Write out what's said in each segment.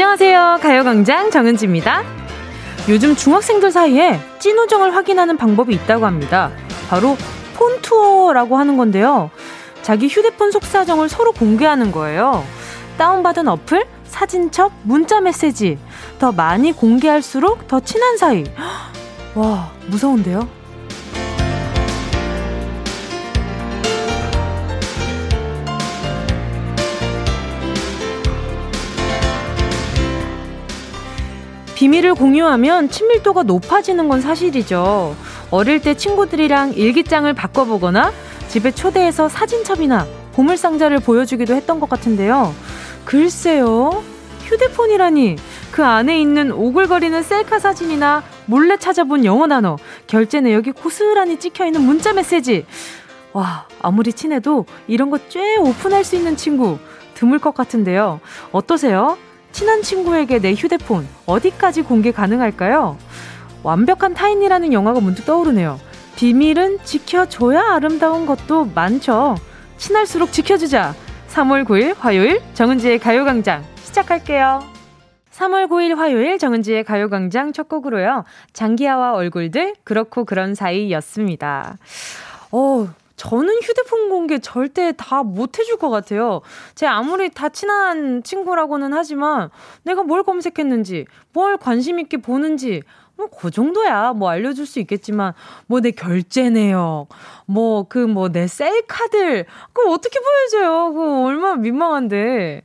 안녕하세요. 가요광장 정은지입니다. 요즘 중학생들 사이에 찐우정을 확인하는 방법이 있다고 합니다. 바로 폰투어라고 하는 건데요. 자기 휴대폰 속사정을 서로 공개하는 거예요. 다운받은 어플, 사진첩, 문자 메시지. 더 많이 공개할수록 더 친한 사이. 와, 무서운데요? 비밀을 공유하면 친밀도가 높아지는 건 사실이죠. 어릴 때 친구들이랑 일기장을 바꿔보거나 집에 초대해서 사진첩이나 보물상자를 보여주기도 했던 것 같은데요. 글쎄요. 휴대폰이라니 그 안에 있는 오글거리는 셀카 사진이나 몰래 찾아본 영어 단어, 결제 내역이 고스란히 찍혀 있는 문자 메시지. 와, 아무리 친해도 이런 거 꽤 오픈할 수 있는 친구 드물 것 같은데요. 어떠세요? 친한 친구에게 내 휴대폰 어디까지 공개 가능할까요? 완벽한 타인이라는 영화가 문득 떠오르네요. 비밀은 지켜줘야 아름다운 것도 많죠. 친할수록 지켜주자. 3월 9일 화요일 정은지의 가요광장 시작할게요. 3월 9일 화요일 정은지의 가요광장 첫 곡으로요. 장기하와 얼굴들 그렇고 그런 사이였습니다. 어, 저는 휴대폰 공개 절대 다 못 해줄 것 같아요. 제 아무리 다 친한 친구라고는 하지만 내가 뭘 검색했는지, 뭘 관심 있게 보는지, 뭐, 그 정도야. 뭐, 알려줄 수 있겠지만, 뭐, 내 결제 내역, 뭐, 그, 뭐, 내 셀카들, 그거 어떻게 보여줘요? 그거 얼마나 민망한데.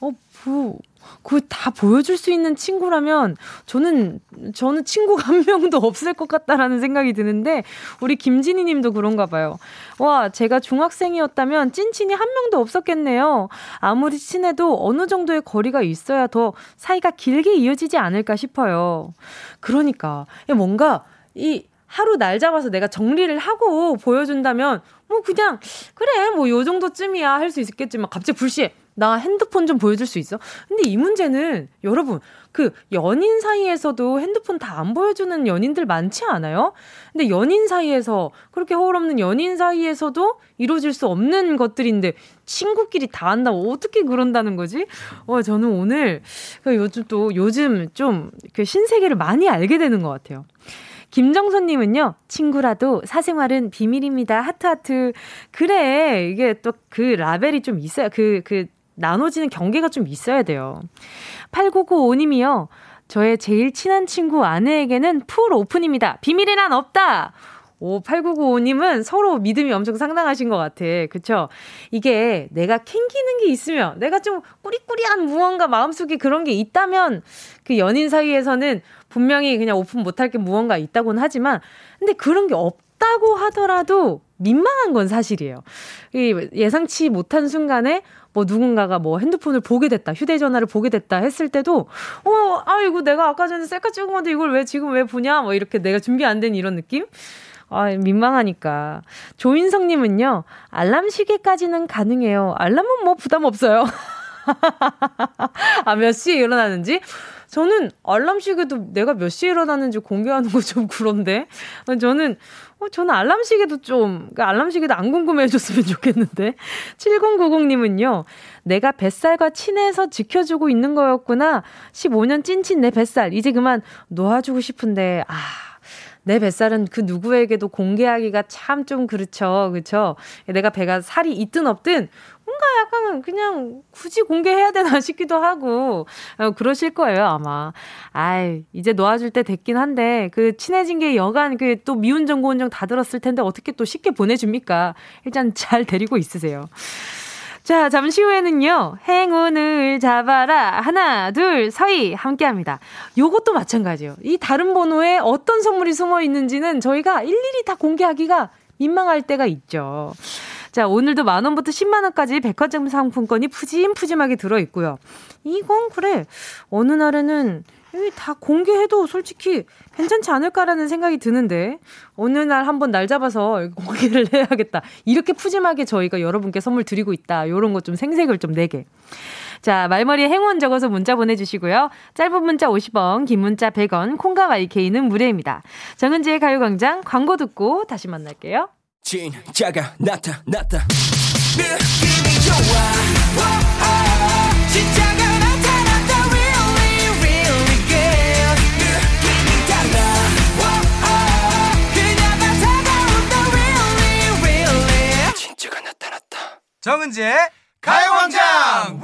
어, 뭐, 그다 보여줄 수 있는 친구라면 저는 저는 친구가 한 명도 없을 것 같다라는 생각이 드는데 우리 김진희 님도 그런가 봐요. 와, 제가 중학생이었다면 찐친이 한 명도 없었겠네요. 아무리 친해도 어느 정도의 거리가 있어야 더 사이가 길게 이어지지 않을까 싶어요. 그러니까 뭔가 이 하루 날 잡아서 내가 정리를 하고 보여준다면 뭐 그냥 그래 뭐 요 정도쯤이야 할 수 있겠지만 갑자기 불시에 나 핸드폰 좀 보여줄 수 있어? 근데 이 문제는 여러분 그 연인 사이에서도 핸드폰 다 안 보여주는 연인들 많지 않아요? 근데 연인 사이에서 그렇게 허울 없는 연인 사이에서도 이루어질 수 없는 것들인데 친구끼리 다 한다고 어떻게 그런다는 거지? 와 어, 저는 오늘 그 요즘 또 요즘 좀 그 신세계를 많이 알게 되는 것 같아요. 김정선님은요, 친구라도 사생활은 비밀입니다. 하트하트. 그래. 이게 또 그 라벨이 좀 있어요. 그, 그, 나눠지는 경계가 좀 있어야 돼요. 8995님이요. 저의 제일 친한 친구 아내에게는 full 오픈입니다. 비밀이란 없다! 오, 8995님은 서로 믿음이 엄청 상당하신 것 같아. 그쵸? 이게 내가 캥기는 게 있으면, 내가 좀 꾸리꾸리한 무언가 마음속에 그런 게 있다면, 그 연인 사이에서는 분명히 그냥 오픈 못할 게 무언가 있다고는 하지만, 근데 그런 게 없다고 하더라도 민망한 건 사실이에요. 예상치 못한 순간에 뭐 누군가가 뭐 핸드폰을 보게 됐다, 휴대전화를 보게 됐다 했을 때도, 어, 아이고, 내가 아까 전에 셀카 찍은 건데 이걸 왜 지금 왜 보냐? 뭐 이렇게 내가 준비 안 된 이런 느낌? 아, 민망하니까. 조인성님은요, 알람 시계까지는 가능해요. 알람은 뭐 부담 없어요. 아, 몇 시에 일어나는지? 저는 알람 시계도 내가 몇 시에 일어나는지 공개하는 거 좀 그런데. 저는 어, 저는 알람 시계도 좀, 그 알람 시계도 안 궁금해 해줬으면 좋겠는데. 7090님은요, 내가 뱃살과 친해서 지켜주고 있는 거였구나. 15년 찐친 내 뱃살. 이제 그만 놓아주고 싶은데, 아. 내 뱃살은 그 누구에게도 공개하기가 참 좀 그렇죠. 그렇죠? 내가 배가 살이 있든 없든 뭔가 약간 그냥 굳이 공개해야 되나 싶기도 하고 어, 그러실 거예요 아마. 아이 이제 놓아줄 때 됐긴 한데 그 친해진 게 여간 그 또 미운 정고 원정 다 들었을 텐데 어떻게 또 쉽게 보내줍니까? 일단 잘 데리고 있으세요. 자, 잠시 후에는요, 행운을 잡아라. 하나, 둘, 서희. 함께 합니다. 요것도 마찬가지예요. 이 다른 번호에 어떤 선물이 숨어 있는지는 저희가 일일이 다 공개하기가 민망할 때가 있죠. 자, 오늘도 만 원부터 10만 원까지 백화점 상품권이 푸짐푸짐하게 들어 있고요. 이건 그래. 어느 날에는 다 공개해도 솔직히 괜찮지 않을까라는 생각이 드는데 어느 날 한번 날 잡아서 공개를 해야겠다. 이렇게 푸짐하게 저희가 여러분께 선물 드리고 있다. 요런 거좀 생색을 좀 내게. 자, 말머리에 행운 적어서 문자 보내주시고요. 짧은 문자 50원, 긴 문자 100원, 콩과 YK는 무료입니다. 정은지의 가요광장 광고 듣고 다시 만날게요. 진짜가 나타났다. 느낌이 좋아. 진짜가 나타났다. Really really good. 느낌이 달라. 오, 그녀가 다가온다 really really. 진짜가 나타났다. 정은지의 가요광장!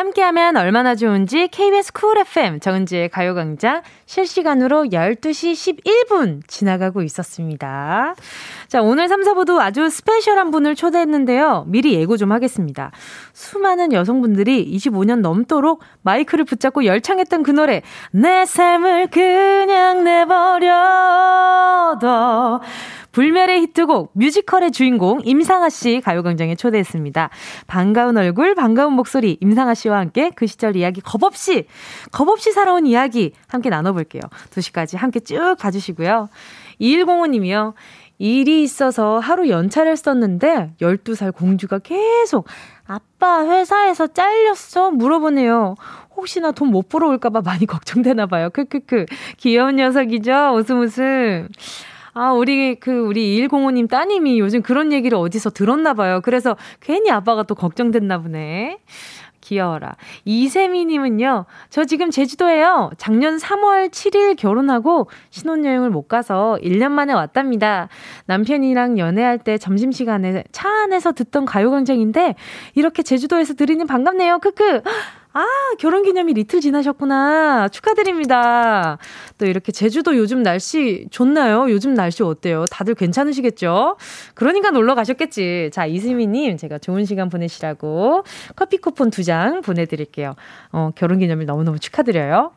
함께하면 얼마나 좋은지 KBS 쿨 FM 정은지의 가요광장 실시간으로 12시 11분 지나가고 있었습니다. 자, 오늘 3, 4부도 아주 스페셜한 분을 초대했는데요. 미리 예고 좀 하겠습니다. 수많은 여성분들이 25년 넘도록 마이크를 붙잡고 열창했던 그 노래, 내 삶을 그냥 내버려둬. 불멸의 히트곡 뮤지컬의 주인공 임상아 씨 가요광장에 초대했습니다. 반가운 얼굴, 반가운 목소리 임상아 씨와 함께 그 시절 이야기 겁없이 겁없이 살아온 이야기 함께 나눠볼게요. 2시까지 함께 쭉 가주시고요. 2105님이요. 일이 있어서 하루 연차를 썼는데 12살 공주가 계속 아빠 회사에서 잘렸어? 물어보네요. 혹시나 돈 못 벌어올까봐 많이 걱정되나 봐요. 크크크. 귀여운 녀석이죠? 웃음 웃음. 아, 우리 그 우리 2105님 따님이 요즘 그런 얘기를 어디서 들었나 봐요. 그래서 괜히 아빠가 또 걱정됐나 보네. 귀여워라. 이세미님은요, 저 지금 제주도에요. 작년 3월 7일 결혼하고 신혼여행을 못 가서 1년 만에 왔답니다. 남편이랑 연애할 때 점심시간에 차 안에서 듣던 가요광장인데, 이렇게 제주도에서 들으니 반갑네요. 크크. 아, 결혼 기념일 이틀 지나셨구나. 축하드립니다. 또 이렇게 제주도 요즘 날씨 좋나요? 요즘 날씨 어때요? 다들 괜찮으시겠죠? 그러니까 놀러 가셨겠지. 자, 이수미님, 제가 좋은 시간 보내시라고 커피 쿠폰 두 장 보내드릴게요. 어, 결혼 기념일 너무너무 축하드려요.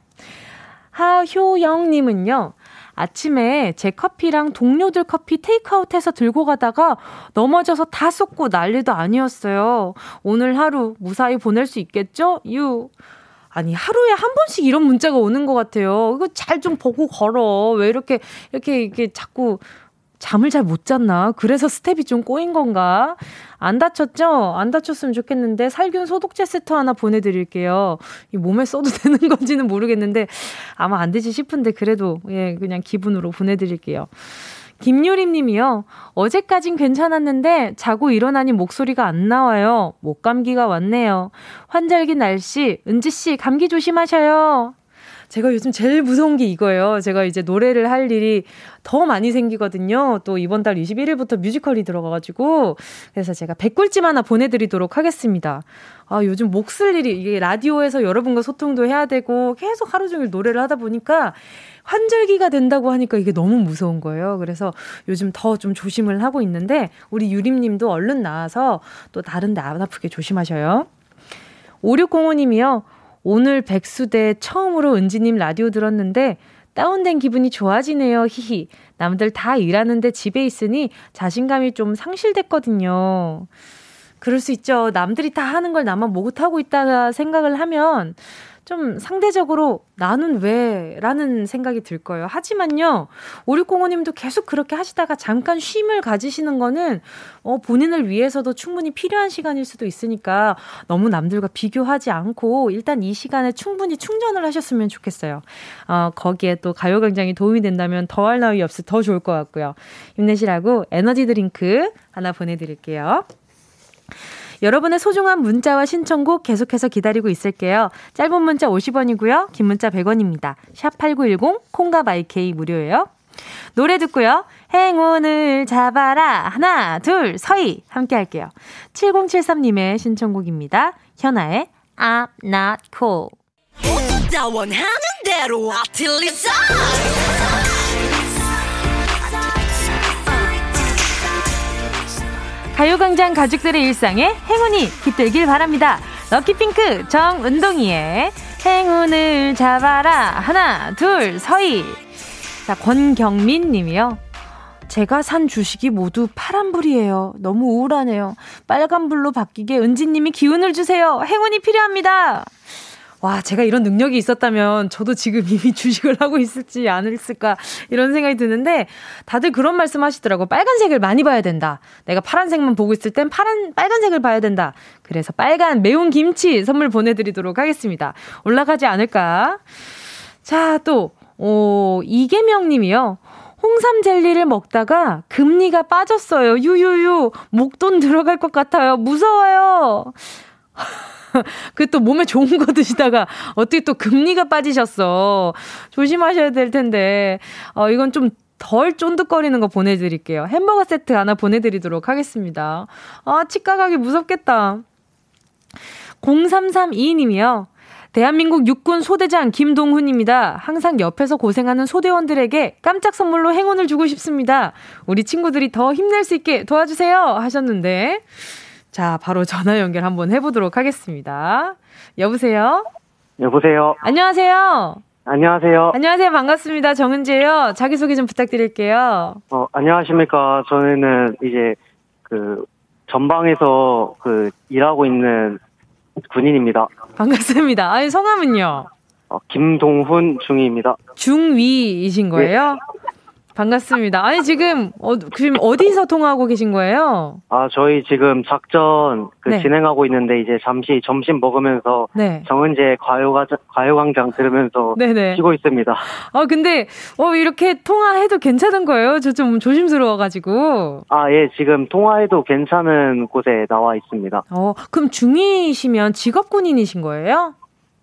하효영님은요, 아침에 제 커피랑 동료들 커피 테이크아웃해서 들고 가다가 넘어져서 다 쏟고 난리도 아니었어요. 오늘 하루 무사히 보낼 수 있겠죠? 유. 아니, 하루에 한 번씩 이런 문자가 오는 것 같아요. 이거 잘 좀 보고 걸어. 왜 이렇게, 이렇게, 이렇게 자꾸 잠을 잘 못 잤나? 그래서 스텝이 좀 꼬인 건가? 안 다쳤죠? 안 다쳤으면 좋겠는데 살균 소독제 세트 하나 보내드릴게요. 이 몸에 써도 되는 건지는 모르겠는데 아마 안 되지 싶은데 그래도 예 그냥 기분으로 보내드릴게요. 김유림 님이요. 어제까진 괜찮았는데 자고 일어나니 목소리가 안 나와요. 목감기가 왔네요. 환절기 날씨, 은지 씨 감기 조심하셔요. 제가 요즘 제일 무서운 게 이거예요. 제가 이제 노래를 할 일이 더 많이 생기거든요. 또 이번 달 21일부터 뮤지컬이 들어가가지고. 그래서 제가 백꿀찜 하나 보내드리도록 하겠습니다. 아, 요즘 목 쓸 일이, 이게 라디오에서 여러분과 소통도 해야 되고 계속 하루 종일 노래를 하다 보니까 환절기가 된다고 하니까 이게 너무 무서운 거예요. 그래서 요즘 더 좀 조심을 하고 있는데 우리 유림 님도 얼른 나와서 또 다른 데 안 아프게 조심하셔요. 5605님이요. 오늘 백수대 처음으로 은지님 라디오 들었는데 다운된 기분이 좋아지네요. 히히. 남들 다 일하는데 집에 있으니 자신감이 좀 상실됐거든요. 그럴 수 있죠. 남들이 다 하는 걸 나만 못하고 있다 생각을 하면 좀 상대적으로 나는 왜? 라는 생각이 들 거예요. 하지만요, 5605님도 계속 그렇게 하시다가 잠깐 쉼을 가지시는 거는, 어, 본인을 위해서도 충분히 필요한 시간일 수도 있으니까 너무 남들과 비교하지 않고 일단 이 시간에 충분히 충전을 하셨으면 좋겠어요. 어, 거기에 또 가요광장이 도움이 된다면 더할 나위 없이 더 좋을 것 같고요. 힘내시라고 에너지 드링크 하나 보내드릴게요. 여러분의 소중한 문자와 신청곡 계속해서 기다리고 있을게요. 짧은 문자 50원이고요. 긴 문자 100원입니다. 샵 8910 콩과 마이케이 무료예요. 노래 듣고요. 행운을 잡아라. 하나, 둘, 서희. 함께 할게요. 7073님의 신청곡입니다. 현아의 I'm not cool. 가요광장 가족들의 일상에 행운이 깃들길 바랍니다. 럭키핑크 정운동이의 행운을 잡아라. 하나, 둘, 서희. 자, 권경민 님이요. 제가 산 주식이 모두 파란불이에요. 너무 우울하네요. 빨간불로 바뀌게 은지님이 기운을 주세요. 행운이 필요합니다. 와, 제가 이런 능력이 있었다면 저도 지금 이미 주식을 하고 있을지 않을까 이런 생각이 드는데 다들 그런 말씀 하시더라고. 빨간색을 많이 봐야 된다. 내가 파란색만 보고 있을 땐 파란, 빨간색을 봐야 된다. 그래서 빨간 매운 김치 선물 보내드리도록 하겠습니다. 올라가지 않을까? 자, 또, 오, 이계명 님이요. 홍삼 젤리를 먹다가 금리가 빠졌어요. 유유유. 목돈 들어갈 것 같아요. 무서워요. 그 또 몸에 좋은 거 드시다가 어떻게 또 금리가 빠지셨어. 조심하셔야 될 텐데. 어, 이건 좀덜 쫀득거리는 거 보내드릴게요. 햄버거 세트 하나 보내드리도록 하겠습니다. 아, 치과 가기 무섭겠다. 0332님이요. 대한민국 육군 소대장 김동훈입니다. 항상 옆에서 고생하는 소대원들에게 깜짝 선물로 행운을 주고 싶습니다. 우리 친구들이 더 힘낼 수 있게 도와주세요. 하셨는데. 자, 바로 전화 연결 한번 해보도록 하겠습니다. 여보세요? 여보세요? 안녕하세요? 안녕하세요. 안녕하세요. 반갑습니다. 정은지예요. 자기소개 좀 부탁드릴게요. 어, 안녕하십니까. 저는 이제 그 전방에서 그 일하고 있는 군인입니다. 반갑습니다. 아니, 성함은요? 어, 김동훈 중위입니다. 중위이신 거예요? 네. 반갑습니다. 아니, 지금, 어, 지금 어디서 통화하고 계신 거예요? 아, 저희 지금 작전 그 네. 진행하고 있는데 이제 잠시 점심 먹으면서 네. 정은재 과요가, 과요광장 들으면서 네네. 쉬고 있습니다. 아, 근데, 어, 이렇게 통화해도 괜찮은 거예요? 저 좀 조심스러워가지고. 아, 예, 지금 통화해도 괜찮은 곳에 나와 있습니다. 어, 그럼 중위시면 직업 군인이신 거예요?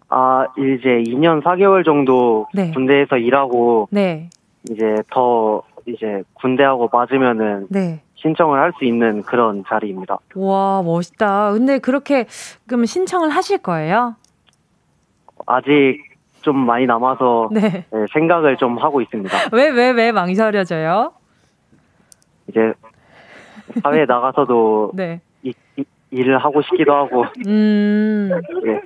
아, 이제 2년 4개월 정도 네. 군대에서 일하고 네. 이제 더 이제 군대하고 맞으면은 네. 신청을 할 수 있는 그런 자리입니다. 와 멋있다. 근데 그렇게 그럼 신청을 하실 거예요? 아직 좀 많이 남아서 네. 네, 생각을 좀 하고 있습니다. 왜 왜 왜 망설여져요? 이제 사회에 나가서도 네. 이, 이, 일을 하고 싶기도 하고. 음. 네.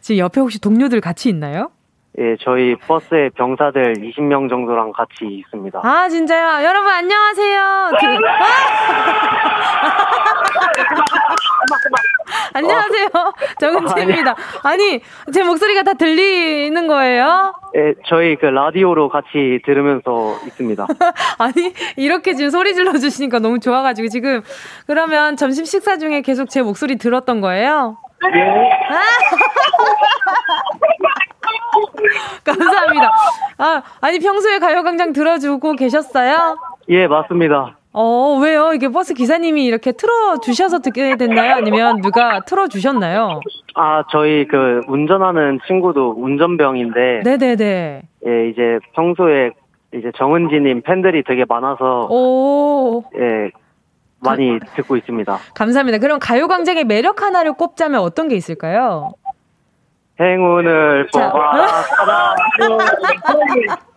지금 옆에 혹시 동료들 같이 있나요? 예, 저희 버스에 병사들 20명 정도랑 같이 있습니다. 아, 진짜요? 여러분, 안녕하세요. 그... 안녕하세요. 정은지입니다. 아니, 제 목소리가 다 들리는 거예요? 예, 저희 그 라디오로 같이 들으면서 있습니다. 아니, 이렇게 지금 소리 질러주시니까 너무 좋아가지고 지금, 그러면 점심 식사 중에 계속 제 목소리 들었던 거예요? 예. 감사합니다. 아, 아니 평소에 가요광장 들어주고 계셨어요? 예, 맞습니다. 어, 왜요? 이게 버스 기사님이 이렇게 틀어주셔서 듣게 됐나요? 아니면 누가 틀어주셨나요? 아, 저희 그 운전하는 친구도 운전병인데. 네네네. 예, 이제 평소에 이제 정은지님 팬들이 되게 많아서. 오. 예, 많이 듣고 있습니다. 감사합니다. 그럼 가요광장의 매력 하나를 꼽자면 어떤 게 있을까요? 행운을 뽑아. 아,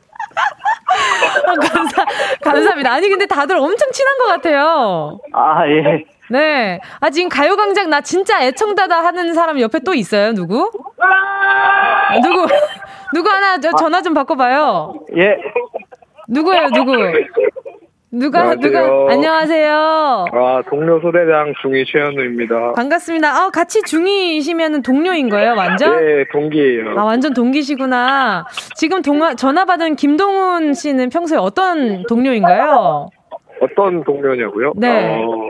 감사, 감사합니다. 아니, 근데 다들 엄청 친한 것 같아요. 아, 예. 네. 아, 지금 가요광장 나 진짜 애청다다 하는 사람 옆에 또 있어요, 누구? 아, 누구? 누구 하나 저 전화 좀 바꿔봐요. 예. 누구예요, 누구? 누가 안녕하세요. 누가 안녕하세요. 아 동료 소대장 중위 최현우입니다. 반갑습니다. 아 같이 중위이시면 동료인 거예요, 완전? 네, 동기예요. 아 완전 동기시구나. 지금 동화, 전화 받은 김동훈 씨는 평소에 어떤 동료인가요? 어떤 동료냐고요? 네. 어,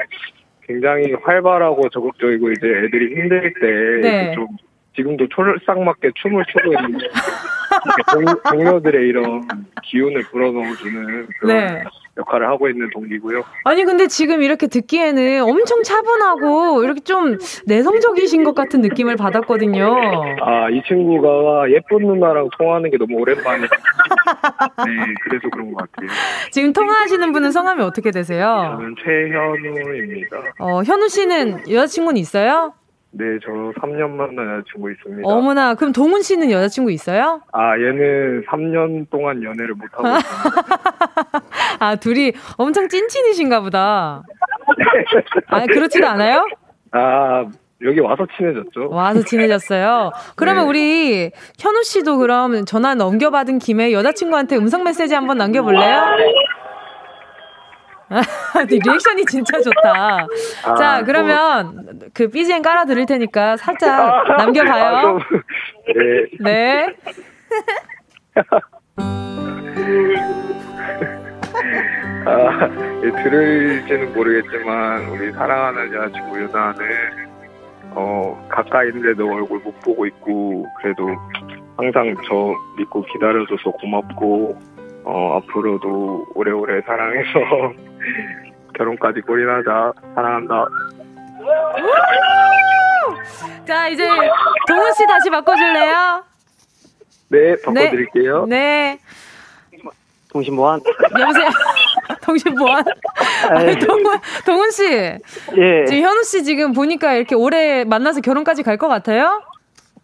굉장히 활발하고 적극적이고 이제 애들이 힘들 때좀 네. 지금도 촐싹맞게 춤을 추고 있는 동, 료들의 이런 기운을 불어넣어주는 그런 네. 역할을 하고 있는 동기고요. 아니 근데 지금 이렇게 듣기에는 엄청 차분하고 이렇게 좀 내성적이신 것 같은 느낌을 받았거든요. 아 이 친구가 예쁜 누나랑 통화하는 게 너무 오랜만에. 네 그래서 그런 것 같아요. 지금 통화하시는 분은 성함이 어떻게 되세요? 저는 최현우입니다. 어 현우 씨는 여자친구는 있어요? 네, 저 3년 만난 여자친구 있습니다. 어머나, 그럼 동훈 씨는 여자친구 있어요? 아, 얘는 3년 동안 연애를 못하고 있습니다. 아, 둘이 엄청 찐친이신가 보다. 아, 그렇지도 않아요? 아, 여기 와서 친해졌죠. 와서 친해졌어요. 그러면 네. 우리 현우 씨도 그럼 전화 넘겨받은 김에 여자친구한테 음성 메시지 한번 남겨볼래요? 리액션이 진짜 좋다. 아, 자, 뭐. 그러면 뭐. 그 BGM 깔아 드릴 테니까 살짝 아, 남겨봐요. 아, 네. 네. 아, 예, 들을지는 모르겠지만 우리 사랑하는 여자친구 유나는 어 가까이 있는데도 얼굴 못 보고 있고 그래도 항상 저 믿고 기다려줘서 고맙고 어 앞으로도 오래오래 사랑해서 결혼까지 꼬리나자 사랑한다. 자 이제 동훈 씨 다시 바꿔줄래요? 네 바꿔드릴게요. 네. 네. 동신 보안. 여보세요. 동신 보안. 아니, 동훈 동훈 씨. 예. 지금 현우 씨 지금 보니까 이렇게 오래 만나서 결혼까지 갈 것 같아요?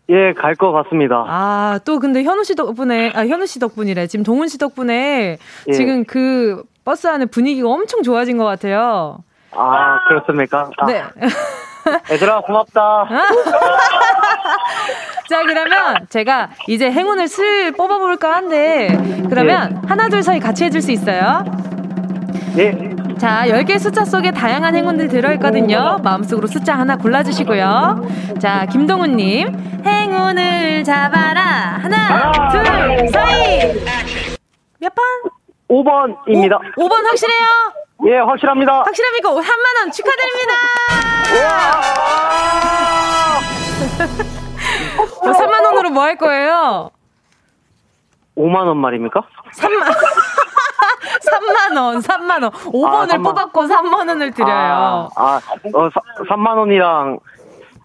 예, 갈 것 같습니다. 아, 또 근데 현우 씨 덕분에, 아, 현우 씨 덕분이래. 지금 동훈 씨 덕분에 예. 지금 그 버스 안에 분위기가 엄청 좋아진 것 같아요. 아, 그렇습니까? 아. 네. 얘들아, 고맙다. 자, 그러면 제가 이제 행운을 슬 뽑아볼까 한데, 그러면 예. 하나, 둘, 사이 같이 해줄 수 있어요? 예. 자, 10개 숫자 속에 다양한 행운들 들어있거든요. 마음속으로 숫자 하나 골라주시고요. 자, 김동훈님. 행운을 잡아라. 하나, 둘, 서희. 몇 번? 5번입니다. 오, 5번 확실해요? 예, 확실합니다. 확실합니까? 3만 원 축하드립니다. 뭐 3만 원으로 뭐 할 거예요? 5만 원 말입니까? 3만 3만 원, 3만 원. 5번을 아, 뽑았고 3만 원을 드려요. 아, 아 어, 3만 원이랑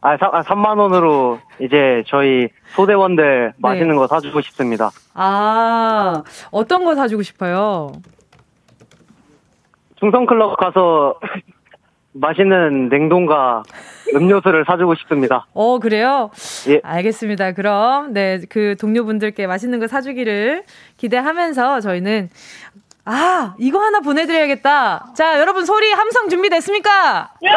아, 3, 만 아, 원으로 이제 저희 소대원들 네. 맛있는 거 사주고 싶습니다. 아, 어떤 거 사주고 싶어요? 충성클럽 가서 맛있는 냉동과 음료수를 사주고 싶습니다. 어, 그래요? 예. 알겠습니다. 그럼, 네, 그 동료분들께 맛있는 거 사주기를 기대하면서 저희는 아, 이거 하나 보내드려야겠다. 자, 여러분 소리 함성 준비됐습니까? 예!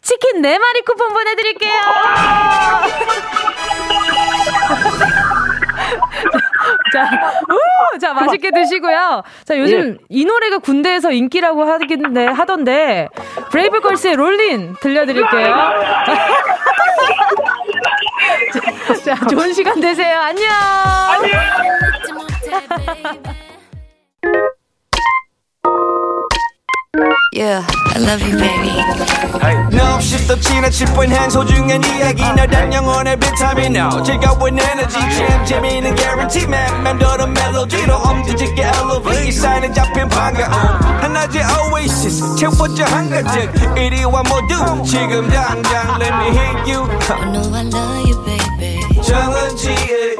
치킨 4마리 쿠폰 보내드릴게요. 자, 우! 자, 맛있게 드시고요. 자, 요즘 예. 이 노래가 군대에서 인기라고 하긴데, 하던데, 브레이브걸스의 롤린 들려드릴게요. 자, 좋은 시간 되세요. 안녕! 안녕! Yeah, I love you, baby. Hey. No, 없이 또 지나칠 뻔한 소중한 이야기 너란 영혼의 비타민 O 즐거운 에너지 참 재미있는 guarantee man 맘대로 멜로디로 엄지짓게 elevate 사인에 잡힌 반가움 하나의 oasis 채워져 한가득 이리와 모두 지금 당장 let me hit you I know I love you, baby. 정은지의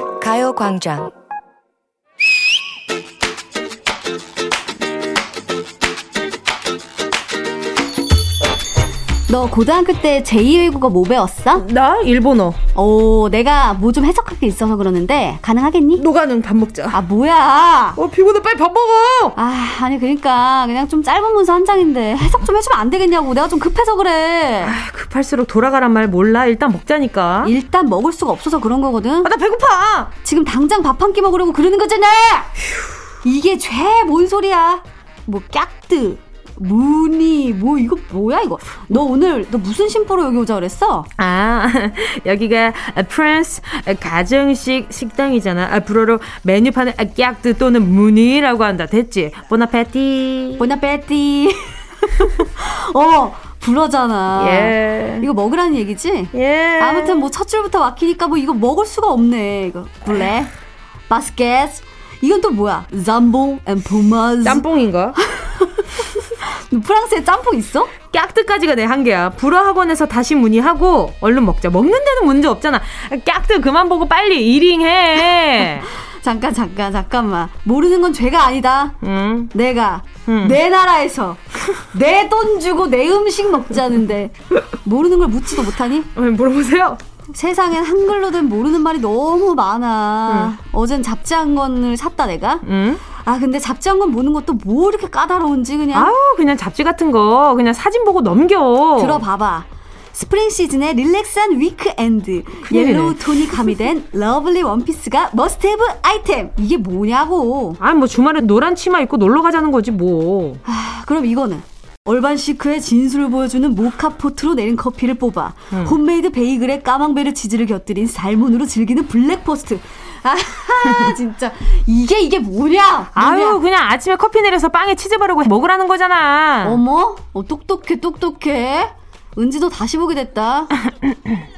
너 고등학교 때 제2외국어 뭐 배웠어? 나 일본어. 오, 내가 뭐 좀 해석할 게 있어서 그러는데 가능하겠니? 노가능 밥 먹자. 아 뭐야? 어 피곤해 빨리 밥 먹어. 아 아니 그러니까 그냥 좀 짧은 문서 한 장인데 해석 좀 해주면 안 되겠냐고. 내가 좀 급해서 그래. 아, 급할수록 돌아가란 말 몰라. 일단 먹자니까. 일단 먹을 수가 없어서 그런 거거든. 아, 나 배고파. 지금 당장 밥 한 끼 먹으려고 그러는 거잖아. 휴. 이게 죄 뭔 소리야? 뭐 깍뜨 무늬 뭐 이거 뭐야 이거 너 오늘 너 무슨 심보로 여기 오자 그랬어? 아 여기가 프랑스 가정식 식당이잖아 아, 불어로 메뉴판에 깍드 또는 무늬라고 한다 됐지? 보나페티 보나페티 어 불어잖아. 예. 이거 먹으라는 얘기지? 예. 아무튼 뭐 첫 줄부터 막히니까 뭐 이거 먹을 수가 없네. 이거 블레 바스켓 이건 또 뭐야? jambon et fromage. 짬뽕인가? 프랑스에 짬뽕 있어? carte까지가 내 한계야. 불어 학원에서 다시 문의하고 얼른 먹자. 먹는 데는 문제 없잖아. carte 그만 보고 빨리 1링 해. 잠깐 잠깐 잠깐만. 모르는 건 죄가 아니다. 응. 내가 응. 내 나라에서 내 돈 주고 내 음식 먹자는데 모르는 걸 묻지도 못하니? 물어보세요. 세상엔 한글로 된 모르는 말이 너무 많아. 응. 어젠 잡지 한 권을 샀다 내가. 응? 아 근데 잡지 한 권 보는 것도 뭐 이렇게 까다로운지 그냥. 아우 그냥 잡지 같은 거 그냥 사진 보고 넘겨. 들어봐봐. 스프링 시즌의 relax한 weekend yellow 톤이 가미된 lovely 원피스가 must-have 아이템 이게 뭐냐고 아니 뭐 주말에 노란 치마 입고 놀러 가자는 거지 뭐 아, 그럼 이거는 urban chic의 진수를 보여주는 moka pot로 내린 커피를 뽑아 음. 홈메이드 베이글에 까망베르 치즈를 곁들인 salmon으로 즐기는 breakfast 아 진짜 이게 이게 뭐냐? 뭐냐? 아유 그냥 아침에 커피 내려서 빵에 치즈 바르고 먹으라는 거잖아. 어머, 어, 똑똑해 똑똑해. 은지도 다시 보게 됐다.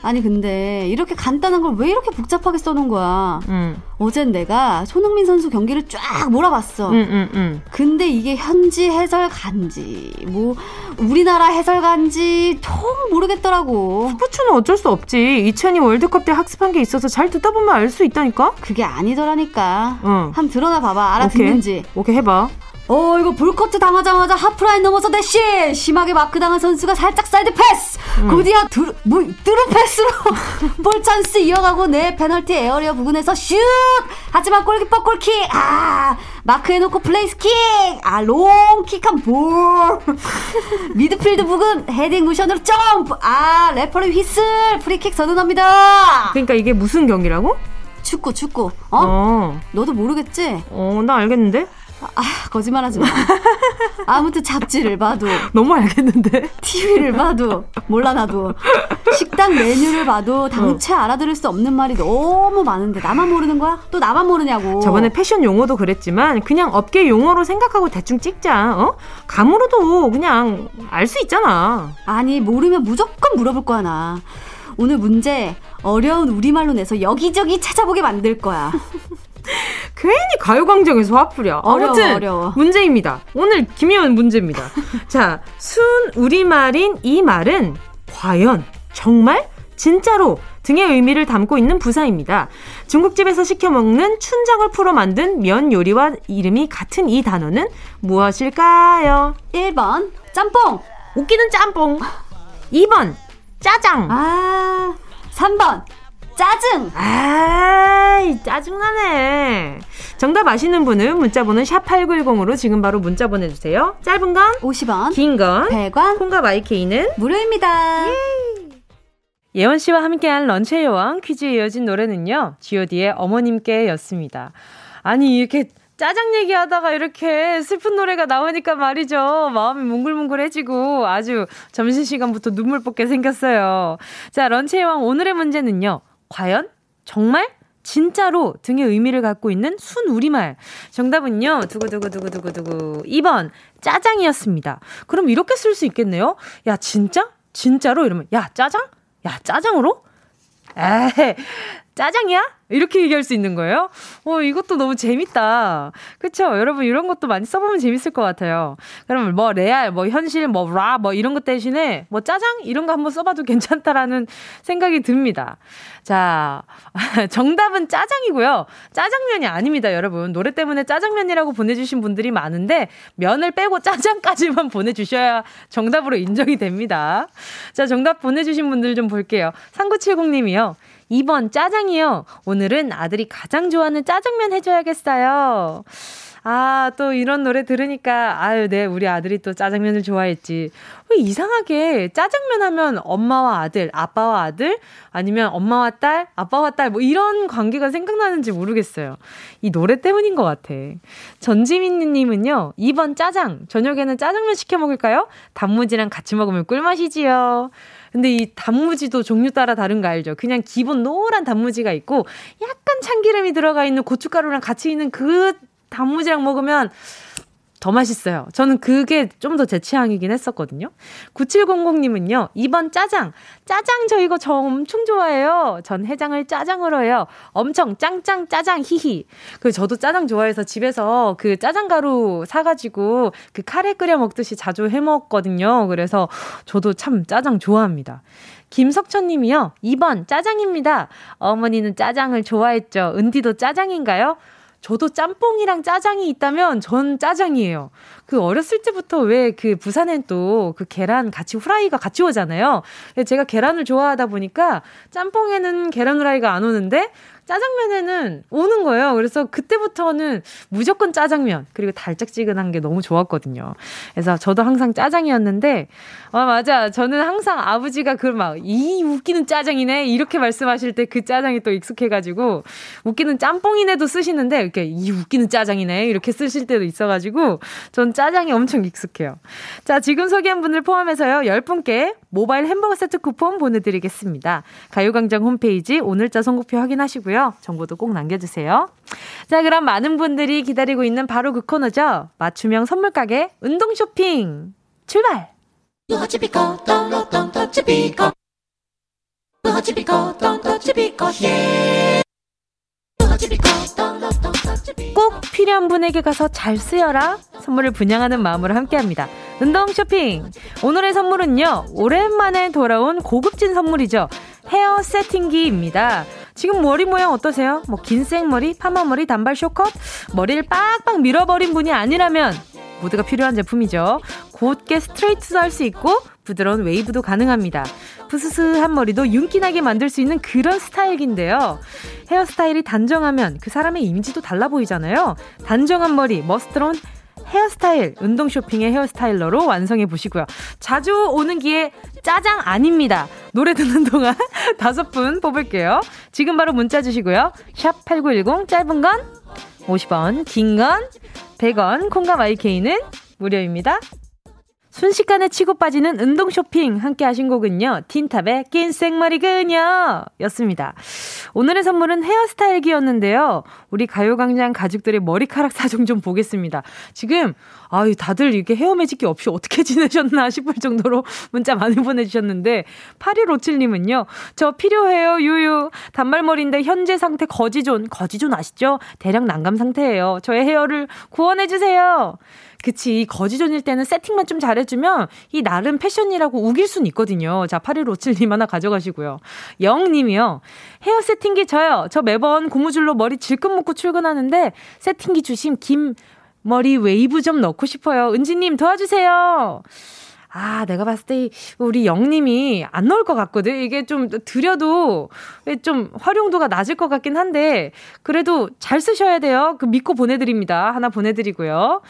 아니 근데 이렇게 간단한 걸 왜 이렇게 복잡하게 써놓은 거야? 음. 어젠 내가 손흥민 선수 경기를 쫙 몰아봤어. 음, 음, 음. 근데 이게 현지 해설가인지 뭐 우리나라 해설가인지 통 모르겠더라고. 스포츠는 어쩔 수 없지. 2002 월드컵 때 학습한 게 있어서 잘 듣다 보면 알 수 있다니까. 그게 아니더라니까. 응. 한번 드러나 봐봐. 알아듣는지. 오케이, 오케이 해봐. 어 이거 볼커트 당하자마자 하프라인 넘어서 대시 심하게 마크 당한 선수가 살짝 사이드 패스 음. 곧이어 두, 뭐, through 패스로 볼 찬스 이어가고 내 페널티 에어리어 부근에서 슛 하지만 골키퍼 골킥 아 마크 해놓고 플레이스 킥 아 롱킥한 볼 미드필드 부근 헤딩 모션으로 점프 아 레퍼리 휘슬 프리킥 선언합니다 그러니까 이게 무슨 경기라고? 축구 축구 어? 어. 너도 모르겠지? 어나 알겠는데 아, 거짓말하지 마. 아무튼 잡지를 봐도 너무 알겠는데. TV를 봐도 몰라 나도 식당 메뉴를 봐도 당최 어. 알아들을 수 없는 말이 너무 많은데 나만 모르는 거야? 또 나만 모르냐고. 저번에 패션 용어도 그랬지만 그냥 업계 용어로 생각하고 대충 찍자. 어? 감으로도 그냥 알 수 있잖아. 아니 모르면 무조건 물어볼 거야 나. 오늘 문제 어려운 우리말로 내서 여기저기 찾아보게 만들 거야. 괜히 가요광장에서 화풀이야. 어려워, 아무튼 어려워. 문제입니다. 오늘 김희원 문제입니다. 자, 순 우리말인 이 말은 과연 정말 진짜로 등의 의미를 담고 있는 부사입니다. 중국집에서 시켜 먹는 춘장을 풀어 만든 면 요리와 이름이 같은 이 단어는 무엇일까요? 1번 짬뽕. 웃기는 짬뽕. 2번 짜장. 아, 3번 짜증! 아이, 짜증나네. 정답 아시는 분은 문자번호 샵8910으로 지금 바로 문자 보내주세요. 짧은 건 50원, 긴 건 100원, 콩과 마이케이는 무료입니다. 예. 예원 씨와 함께한 런치의 여왕 퀴즈에 이어진 노래는요, god의 어머님께 였습니다. 아니, 이렇게 짜장 얘기하다가 이렇게 슬픈 노래가 나오니까 말이죠. 마음이 뭉글뭉글해지고 아주 점심시간부터 눈물 뽑게 생겼어요. 자, 런치의 왕 오늘의 문제는요. 과연? 정말? 진짜로 등의 의미를 갖고 있는 순 우리말. 정답은요, 두구두구두구두구두구. 2번, 짜장이었습니다. 그럼 이렇게 쓸 수 있겠네요? 야, 진짜? 진짜로? 이러면, 야, 짜장? 야, 짜장으로? 에이, 짜장이야? 이렇게 얘기할 수 있는 거예요? 어, 이것도 너무 재밌다. 그쵸? 여러분, 이런 것도 많이 써보면 재밌을 것 같아요. 그러면 뭐, 레알, 뭐, 현실, 뭐, 라, 뭐, 이런 것 대신에, 뭐, 짜장? 이런 거 한번 써봐도 괜찮다라는 생각이 듭니다. 자, 정답은 짜장이고요. 짜장면이 아닙니다, 여러분. 노래 때문에 짜장면이라고 보내주신 분들이 많은데, 면을 빼고 짜장까지만 보내주셔야 정답으로 인정이 됩니다. 자, 정답 보내주신 분들 좀 볼게요. 3970님이요. 2번 짜장이요. 오늘은 아들이 가장 좋아하는 짜장면 해줘야겠어요. 아, 또 이런 노래 들으니까, 아유, 네, 우리 아들이 또 짜장면을 좋아했지. 왜 이상하게 짜장면 하면 엄마와 아들, 아빠와 아들, 아니면 엄마와 딸, 아빠와 딸, 뭐 이런 관계가 생각나는지 모르겠어요. 이 노래 때문인 것 같아. 전지민님은요, 2번 짜장. 저녁에는 짜장면 시켜 먹을까요? 단무지랑 같이 먹으면 꿀맛이지요. 근데 이 단무지도 종류 따라 다른 거 알죠? 그냥 기본 노란 단무지가 있고 약간 참기름이 들어가 있는 고춧가루랑 같이 있는 그 단무지랑 먹으면 더 맛있어요. 저는 그게 좀 더 제 취향이긴 했었거든요. 9700님은요, 2번 짜장. 짜장 저 이거 저 엄청 좋아해요. 전 해장을 짜장으로 해요. 엄청 짱짱 짜장 히히. 그 저도 짜장 좋아해서 집에서 그 짜장 가루 사가지고 그 카레 끓여 먹듯이 자주 해 먹거든요. 그래서 저도 참 짜장 좋아합니다. 김석천 님이요. 2번 짜장입니다. 어머니는 짜장을 좋아했죠. 은디도 짜장인가요? 저도 짬뽕이랑 짜장이 있다면 전 짜장이에요. 그 어렸을 때부터 왜 그 부산엔 또 그 계란 같이 후라이가 같이 오잖아요. 제가 계란을 좋아하다 보니까 짬뽕에는 계란 후라이가 안 오는데 짜장면에는 오는 거예요. 그래서 그때부터는 무조건 짜장면 그리고 달짝지근한 게 너무 좋았거든요. 그래서 저도 항상 짜장이었는데 아 맞아. 저는 항상 아버지가 그 막 이 웃기는 짜장이네 이렇게 말씀하실 때 그 짜장이 또 익숙해가지고 웃기는 짬뽕이네도 쓰시는데 이렇게 이 웃기는 짜장이네 이렇게 쓰실 때도 있어가지고 전 짜장이 엄청 익숙해요. 자 지금 소개한 분들 포함해서요 10분께 모바일 햄버거 세트 쿠폰 보내드리겠습니다. 가요광장 홈페이지 오늘자 선곡표 확인하시고요. 정보도 꼭 남겨주세요. 자, 그럼 많은 분들이 기다리고 있는 바로 그 코너죠. 맞춤형 선물 가게 운동 쇼핑 출발! 꼭 필요한 분에게 가서 잘 쓰여라 선물을 분양하는 마음으로 함께합니다. 운동 쇼핑 오늘의 선물은요 오랜만에 돌아온 고급진 선물이죠 헤어 세팅기입니다. 지금 머리 모양 어떠세요? 뭐 긴 생머리, 파마머리, 단발 숏컷, 머리를 빡빡 밀어버린 분이 아니라면 모두가 필요한 제품이죠. 곧게 스트레이트도 할 수 있고 부드러운 웨이브도 가능합니다. 부스스한 머리도 윤기나게 만들 수 있는 그런 스타일인데요. 헤어스타일이 단정하면 그 사람의 이미지도 달라 보이잖아요. 단정한 머리, 머스트론 헤어스타일, 운동 쇼핑의 헤어스타일러로 완성해 보시고요. 자주 오는 기회 짜장 아닙니다. 노래 듣는 동안 다섯 분 뽑을게요. 지금 바로 문자 주시고요. 샵 8910 짧은 건 50원, 긴 건 100원, 콩감 IK는 무료입니다. 순식간에 치고 빠지는 운동 쇼핑 함께 하신 곡은요. 틴탑의 낀 생머리 그녀 였습니다. 오늘의 선물은 헤어스타일기였는데요. 우리 가요광장 가족들의 머리카락 사정 좀 보겠습니다. 지금 아유 다들 이렇게 헤어 매직기 없이 어떻게 지내셨나 싶을 정도로 문자 많이 보내주셨는데 8157님은요. 저 필요해요 유유. 단발머리인데 현재 상태 거지존. 거지존 아시죠? 대략 난감 상태예요. 저의 헤어를 구원해주세요. 그치. 거지존일 때는 세팅만 좀 잘해주면 이 나름 패션이라고 우길 순 있거든요. 자, 8157님 하나 가져가시고요. 영님이요. 헤어 세팅기 저요. 저 매번 고무줄로 머리 질끈 묶고 출근하는데 세팅기 주심 김 머리 웨이브 좀 넣고 싶어요. 은지님 도와주세요. 아, 내가 봤을 때 우리 영님이 안 넣을 것 같거든. 이게 좀 드려도 좀 활용도가 낮을 것 같긴 한데 그래도 잘 쓰셔야 돼요. 그 믿고 보내드립니다. 하나 보내드리고요.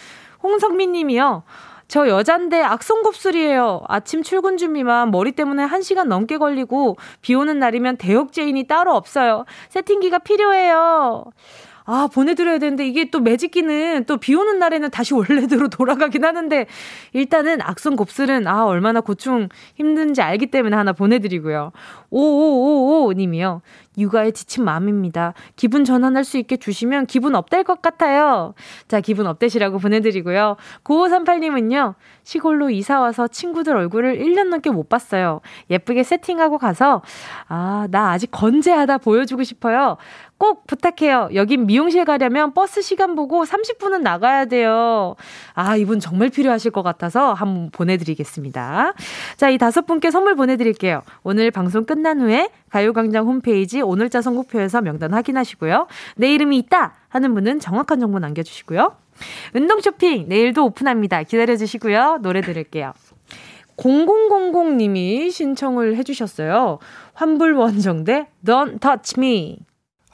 홍성민 님이요. 저 여잔데 악성곱슬이에요. 아침 출근 준비만 머리 때문에 1시간 넘게 걸리고 비 오는 날이면 대역죄인이 따로 없어요. 세팅기가 필요해요. 아, 보내드려야 되는데 이게 또 매직기는 또 비 오는 날에는 다시 원래대로 돌아가긴 하는데 일단은 악성 곱슬은 아, 얼마나 고충 힘든지 알기 때문에 하나 보내드리고요. 5555 님이요. 육아에 지친 마음입니다. 기분 전환할 수 있게 주시면 기분 업될 것 같아요. 자, 기분 업되시라고 보내드리고요. 9538님은요, 시골로 이사와서 친구들 얼굴을 1년 넘게 못 봤어요. 예쁘게 세팅하고 가서, 아, 나 아직 건재하다 보여주고 싶어요. 꼭 부탁해요. 여긴 미용실 가려면 버스 시간 보고 30분은 나가야 돼요. 아, 이분 정말 필요하실 것 같아서 한번 보내드리겠습니다. 자, 이 다섯 분께 선물 보내드릴게요. 오늘 방송 끝난 후에 가요광장 홈페이지 오늘자 선곡표에서 명단 확인하시고요. 내 이름이 있다 하는 분은 정확한 정보 남겨주시고요. 운동 쇼핑 내일도 오픈합니다. 기다려주시고요. 노래 들을게요. 0000님이 신청을 해주셨어요. 환불 원정대 Don't Touch Me.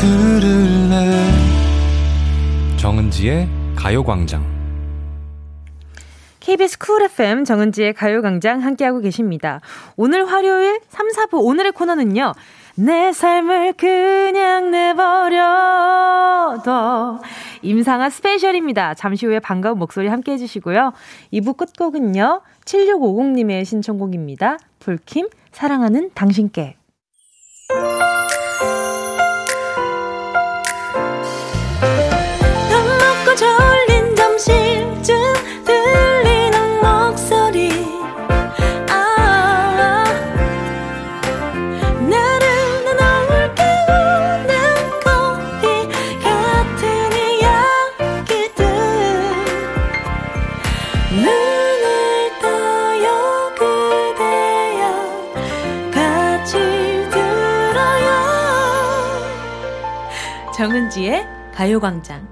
들을래 정은지의 가요광장 KBS 쿨 FM 정은지의 가요광장 함께하고 계십니다. 오늘 화요일 3, 4부 오늘의 코너는요. 내 삶을 그냥 내버려둬. 임상아 스페셜입니다. 잠시 후에 반가운 목소리 함께 해주시고요. 2부 끝곡은요. 7650님의 신청곡입니다. 불킴, 사랑하는 당신께. 정은지의 가요광장.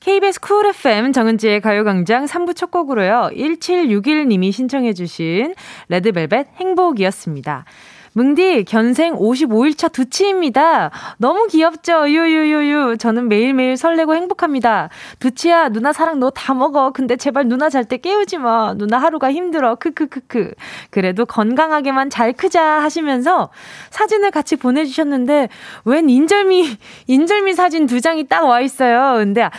KBS 쿨 FM 정은지의 가요광장 3부 첫 곡으로요. 1761님이 신청해주신 레드벨벳 행복이었습니다. 뭉디, 견생 55일차 두치입니다. 너무 귀엽죠? 유유유유. 저는 매일매일 설레고 행복합니다. 두치야, 누나 사랑 너 다 먹어. 근데 제발 누나 잘 때 깨우지 마. 누나 하루가 힘들어. 크크크크. 그래도 건강하게만 잘 크자 하시면서 사진을 같이 보내 주셨는데, 웬 인절미, 인절미 사진 두 장이 딱 와 있어요. 근데, 아,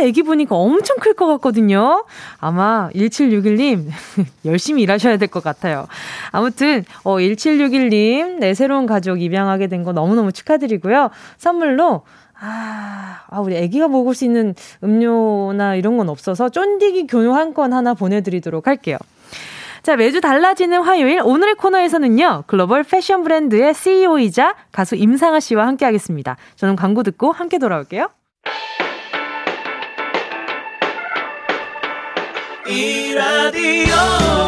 애기 보니까 엄청 클 것 같거든요. 아마 1761님, 열심히 일하셔야 될 것 같아요. 아무튼, 어, 1761 님, 내 새로운 가족 입양하게 된 거 너무너무 축하드리고요. 선물로, 아, 아, 우리 애기가 먹을 수 있는 음료나 이런 건 없어서 쫀디기 교환권 하나 보내드리도록 할게요. 자, 매주 달라지는 화요일 오늘의 코너에서는요. 글로벌 패션 브랜드의 CEO이자 가수 임상아 씨와 함께 하겠습니다. 저는 광고 듣고 함께 돌아올게요. 이 라디오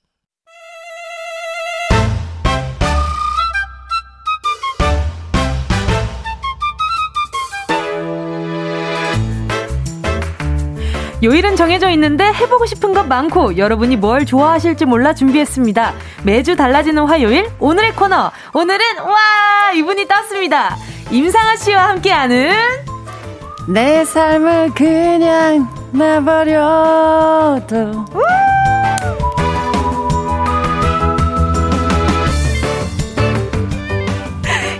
요일은 정해져 있는데 해보고 싶은 것 많고 여러분이 뭘 좋아하실지 몰라 준비했습니다. 매주 달라지는 화요일 오늘의 코너 오늘은 와 이분이 떴습니다. 임상아 씨와 함께하는 내 삶을 그냥 내버려도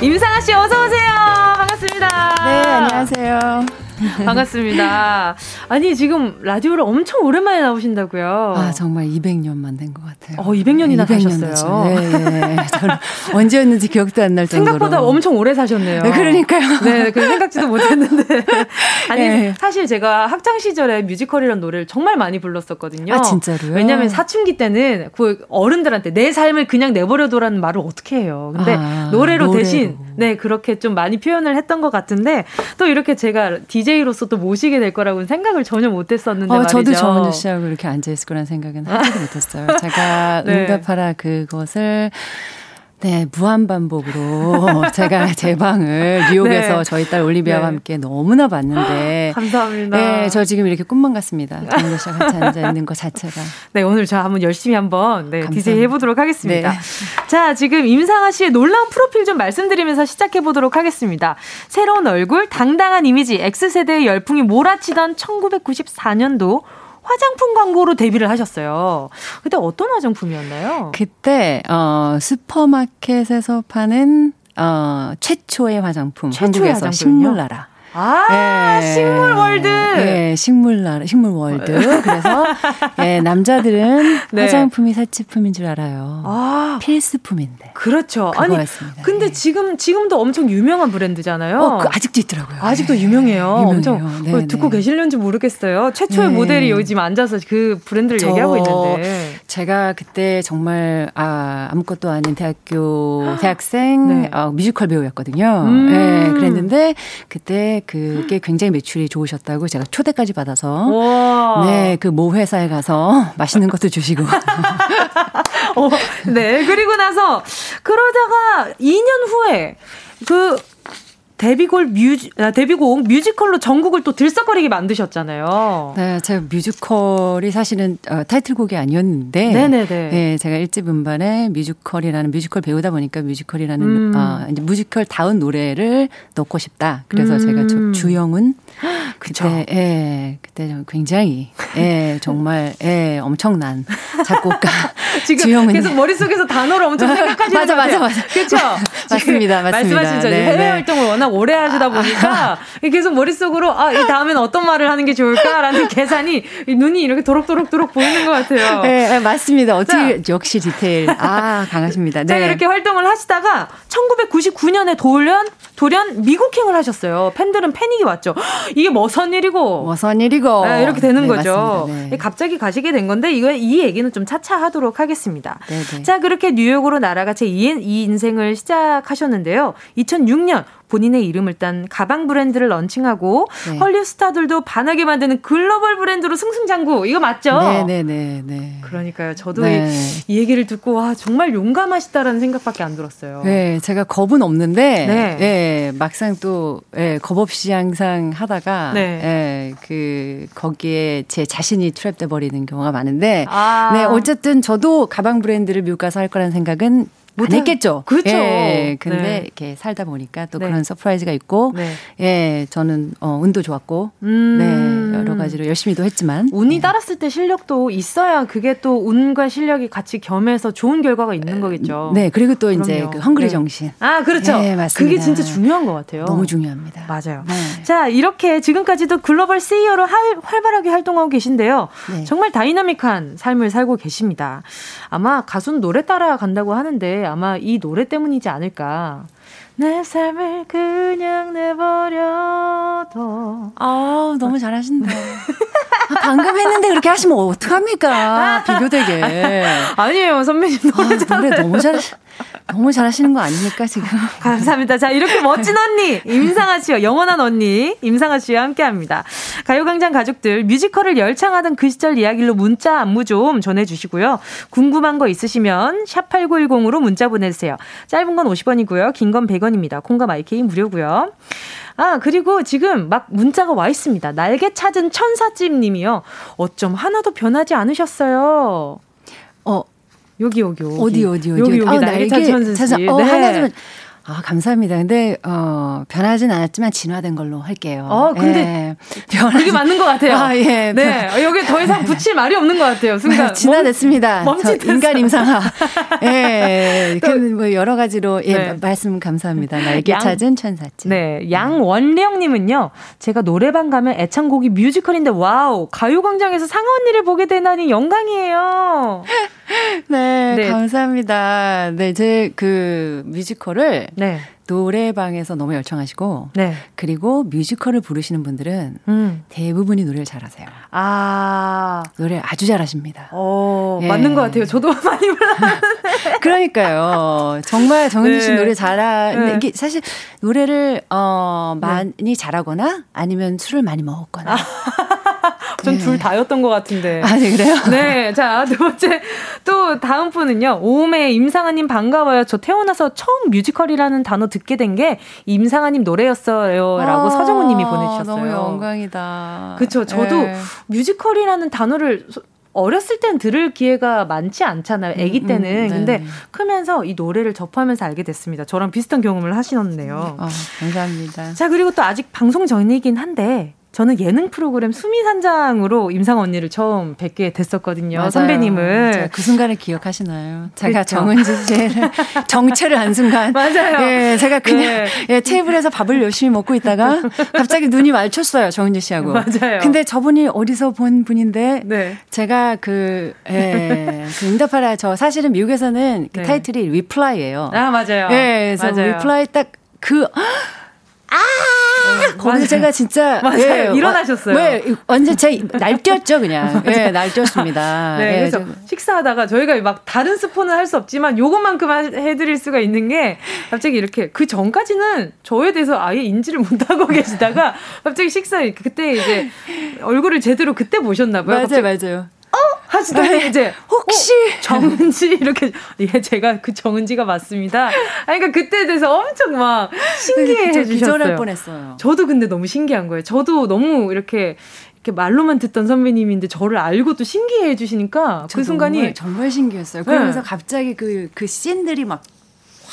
임상아 씨 어서 오세요. 반갑습니다. 네 안녕하세요. 반갑습니다. 아니, 지금 라디오를 엄청 오랜만에 나오신다고요? 아, 정말 200년만 된 것 같아요. 어, 200년이나 200년 사셨어요. 네, 네. 언제였는지 기억도 안 날 정도로. 생각보다 엄청 오래 사셨네요. 네, 그러니까요. 네, 그 생각지도 못했는데. 아니, 네. 사실 제가 학창 시절에 뮤지컬이란 노래를 정말 많이 불렀었거든요. 아, 진짜로요? 왜냐면 사춘기 때는 그 어른들한테 내 삶을 그냥 내버려둬라는 말을 어떻게 해요. 근데 아, 노래로, 노래로 대신 네, 그렇게 좀 많이 표현을 했던 것 같은데 또 이렇게 제가 DJ로서 또 모시게 될 거라고는 생각을 전혀 못 했었는데 어, 말이죠. 저도 정은우 씨하고 이렇게 앉아 있을 거란 생각은 하지도 못했어요. 제가 네. 응답하라 그것을 네, 무한 반복으로 제가 제 방을 뉴욕에서 네. 저희 딸 올리비아와 네. 함께 너무나 봤는데 감사합니다. 네, 저 지금 이렇게 꿈만 같습니다. 정도 씨와 같이 앉아 있는 것 자체가. 네, 오늘 저 한번 열심히 한번 네, 디제이 해 보도록 하겠습니다. 네. 자, 지금 임상아 씨의 놀라운 프로필 좀 말씀드리면서 시작해 보도록 하겠습니다. 새로운 얼굴, 당당한 이미지, X세대의 열풍이 몰아치던 1994년도 화장품 광고로 데뷔를 하셨어요. 그때 어떤 화장품이었나요? 그때 어 슈퍼마켓에서 파는 어 최초의 화장품 최초의 한국에서 식물나라. 아, 네. 식물 world. 네, 식물 나 식물 world. 그래서 네, 남자들은 네. 화장품이 사치품인 줄 알아요. 아, 필수품인데. 그렇죠. 아니, 근데 네. 지금 지금도 엄청 유명한 브랜드잖아요. 어, 그 아직도 있더라고요. 아직도 유명해요. 유명해요. 엄청 네, 듣고 네. 계실는지 모르겠어요. 최초의 네. 모델이 요즘 앉아서 그 브랜드를 얘기하고 있는데. 제가 그때 정말 아, 아무것도 아닌 대학교 대학생 어, 뮤지컬 배우였거든요. 음. 네, 그랬는데 그때 그게 굉장히 매출이 좋으셨다고 제가 초대까지 받아서 네, 그 모 회사에 가서 맛있는 것도 주시고. 어, 네. 그리고 나서 그러다가 2년 후에 그 데뷔곡 뮤지, 아, 데뷔곡 뮤지컬로 전국을 또 들썩거리게 만드셨잖아요. 네, 제가 뮤지컬이 사실은 어, 타이틀곡이 아니었는데, 네네네. 네, 제가 일집 음반에 뮤지컬이라는 뮤지컬 배우다 보니까 뮤지컬이라는 음. 어, 이제 뮤지컬 다운 노래를 넣고 싶다. 그래서 음. 제가 저, 주영훈 그때, 예, 그때 좀 굉장히, 예, 정말, 예, 엄청난 작곡가. 지금 주영은. 계속 머릿속에서 단어를 엄청 생각하시는 맞아, 맞아, 맞아. 그렇죠? 맞습니다, 맞습니다. 말씀하신 죠 네, 해외 네. 활동을 워낙 오래 하시다 보니까 계속 머릿속으로 아, 이 다음에는 어떤 말을 하는 게 좋을까라는 계산이 눈이 이렇게 도록도록도록 보이는 것 같아요. 네, 네 맞습니다. 어떻게 자, 역시 디테일. 아, 강하십니다. 네. 자, 이렇게 활동을 하시다가 1999년에 돌연 돌연 미국행을 하셨어요. 팬들은 패닉이 왔죠. 이게 뭐선 일이고. 뭐선 일이고. 네, 이렇게 되는 네, 거죠. 네. 갑자기 가시게 된 건데, 이거, 이 얘기는 좀 차차 하도록 하겠습니다. 네네. 네. 자, 그렇게 뉴욕으로 날아가 제 2, 이 인생을 시작하셨는데요. 2006년 본인의 이름을 딴 가방 브랜드를 런칭하고 네. 헐리우드 스타들도 반하게 만드는 글로벌 브랜드로 승승장구. 이거 맞죠? 네네네. 네, 네. 그러니까요. 저도 네. 이, 이, 얘기를 듣고 와 정말 용감하시다라는 생각밖에 안 들었어요. 네, 제가 겁은 없는데 네. 네 막상 또 네, 겁 없이 항상 하다가 네. 네, 그 거기에 제 자신이 트랩돼 버리는 경우가 많은데 아. 네, 어쨌든 저도 가방 브랜드를 미국 가서 할 거라는 생각은 못 했겠죠. 그렇죠. 예, 근데 네. 이렇게 살다 보니까 또 네. 그런 surprise가 있고, 네. 예, 저는 어, 운도 좋았고, 음. 네, 여러 가지로 열심히도 했지만 운이 네. 따랐을 때 실력도 있어야 그게 또 운과 실력이 같이 겸해서 좋은 결과가 있는 거겠죠. 네, 그리고 또 그럼요. 이제 그 hungry 네. 정신. 아, 그렇죠. 네, 맞습니다. 그게 진짜 중요한 것 같아요. 너무 중요합니다. 맞아요. 네. 자, 이렇게 지금까지도 글로벌 CEO로 할, 활발하게 활동하고 계신데요. 정말 다이나믹한 삶을 살고 계십니다. 아마 가수는 노래 따라 간다고 하는데 아마 이 노래 때문이지 않을까. 내 삶을 그냥 내버려둬. 아 너무 잘하신다. 아, 방금 했는데 그렇게 하시면 어떡합니까? 비교되게. 아니에요, 선배님 노래, 아, 노래 너무 잘하시 너무 잘하시는 거 아닙니까, 지금? 감사합니다. 자, 이렇게 멋진 언니, 임상아 씨와 영원한 언니, 임상아 씨와 함께 합니다. 가요광장 가족들, 뮤지컬을 열창하던 그 시절 이야기로 문자 안무 좀 전해주시고요. 궁금한 거 있으시면, 샵 8910으로 문자 보내주세요. 짧은 건 50원이고요. 긴 건 100원입니다. 콩과 마이케이 무료고요. 아, 그리고 지금 막 문자가 와 있습니다. 날개 찾은 천사집 님이요. 어쩜 하나도 변하지 않으셨어요. 어, 여기 여기 여기 어디 어디 어디 여기 여기 아, 날개 찾은 천사집. 어, 네. 하나 좀 아, 감사합니다. 근데, 어, 변하진 않았지만 진화된 걸로 할게요. 어, 근데. 예. 변하지... 그게 맞는 것 같아요. 아, 예. 네. 변... 여기 더 이상 붙일 말이 없는 것 같아요. 순간. 네, 진화됐습니다. 멈칫 인간 임상아. 예. 그, 뭐, 여러 가지로, 예, 네. 말씀 감사합니다. 날개 양, 찾은 천사집. 네. 양원령님은요, 제가 노래방 가면 애창곡이 뮤지컬인데, 와우, 가요광장에서 상아 언니를 보게 되다니 영광이에요. 네, 네, 감사합니다. 네, 제 그 뮤지컬을 네. 노래방에서 너무 열창하시고, 네. 그리고 뮤지컬을 부르시는 분들은 음. 대부분이 노래를 잘하세요. 아. 노래 아주 잘하십니다. 어, 예. 맞는 것 같아요. 저도 많이 불렀는데. 그러니까요. 정말 정은지 씨 네. 노래 잘하, 네. 이게 사실 노래를, 어, 많이 네. 잘하거나 아니면 술을 많이 먹었거나. 아. 전둘 네. 다였던 것 같은데. 아, 네, 그래요? 네. 자, 두 번째. 또 다음 분은요. 오메 임상아님 반가워요. 저 태어나서 처음 뮤지컬이라는 단어 듣게 된 게 임상아님 노래였어요. 라고 아, 서정훈 님이 보내주셨어요. 너무 영광이다. 그쵸. 저도 네. 뮤지컬이라는 단어를 어렸을 땐 들을 기회가 많지 않잖아요. 아기 때는. 음, 음, 근데 크면서 이 노래를 접하면서 알게 됐습니다. 저랑 비슷한 경험을 하시었네요. 어, 감사합니다. 자, 그리고 또 아직 방송 전이긴 한데 저는 예능 프로그램 수미산장으로 임상 언니를 처음 뵙게 됐었거든요. 맞아요. 선배님을. 그 순간을 기억하시나요? 제가 그렇죠. 정은지 씨를 정체를 한 순간. 맞아요. 예, 제가 그냥 네. 예, 테이블에서 밥을 열심히 먹고 있다가 갑자기 눈이 마주쳤어요. 정은지 씨하고. 맞아요. 근데 저분이 어디서 본 분인데 네. 제가 그, 예, 그 응답하라 저 사실은 미국에서는 그 네. 타이틀이 Reply예요. 아, 맞아요. 예, 그래서 맞아요. Reply 딱 그 아! 어, 거기서 제가 진짜 맞아요. 예, 일어나셨어요. 네, 완전 제 날뛰었죠 그냥. 예, 네, 날뛰었습니다. 네, 예, 그래서 좀. 식사하다가 저희가 막 다른 스폰은 할수 없지만 요것만큼만 해드릴 수가 있는 게 갑자기 이렇게 그 전까지는 저에 대해서 아예 인지를 못하고 계시다가 갑자기 식사 그때 이제 얼굴을 제대로 그때 보셨나 봐요. 맞아요, 맞아요. 어? 하시더니 네. 이제 혹시 어? 정은지 이렇게 예 제가 그 정은지가 맞습니다. 아니 그러니까 그때에 대해서 엄청 막 신기해 주셨어요. 기절할 뻔했어요. 저도 근데 너무 신기한 거예요. 저도 너무 이렇게 이렇게 말로만 듣던 선배님인데 저를 알고 또 신기해 주시니까 그 순간이 정말, 정말 신기했어요. 그러면서 네. 갑자기 그그 그 씬들이 막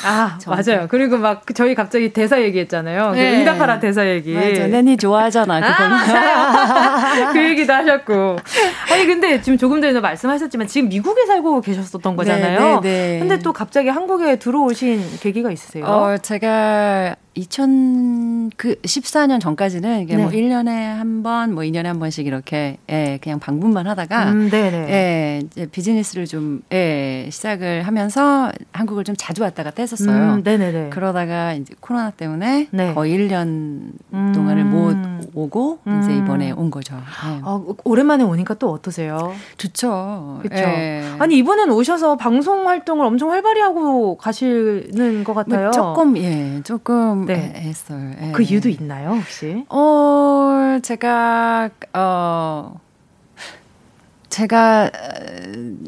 아, 맞아요. 그리고 막 저희 갑자기 대사 얘기했잖아요. 그 네. 그 응답하라 대사 얘기. 맞아. 내니 좋아하잖아. 그거. 아, 그 얘기도 하셨고. 아니 근데 지금 조금 전에 말씀하셨지만 지금 미국에 살고 계셨었던 거잖아요. 네, 네, 네. 근데 또 갑자기 한국에 들어오신 계기가 있으세요? 어, 제가 2014년 전까지는 이게 뭐 네. 뭐 1년에 한 번, 뭐 2년에 한 번씩 이렇게 예, 그냥 방문만 하다가 음, 예, 이제 비즈니스를 좀 예, 시작을 하면서 한국을 좀 자주 왔다 갔다 했었어요. 음, 네네네. 그러다가 이제 코로나 때문에 네. 거의 1년 음. 동안을 못 오고 음. 이제 이번에 온 거죠. 네. 아, 오랜만에 오니까 또 어떠세요? 좋죠. 그렇죠. 네. 아니 이번엔 오셔서 방송 활동을 엄청 활발히 하고 가시는 것 같아요. 뭐 조금 예, 조금 네. 했어요. 예. 그 이유도 있나요 혹시? 어 제가 어. 제가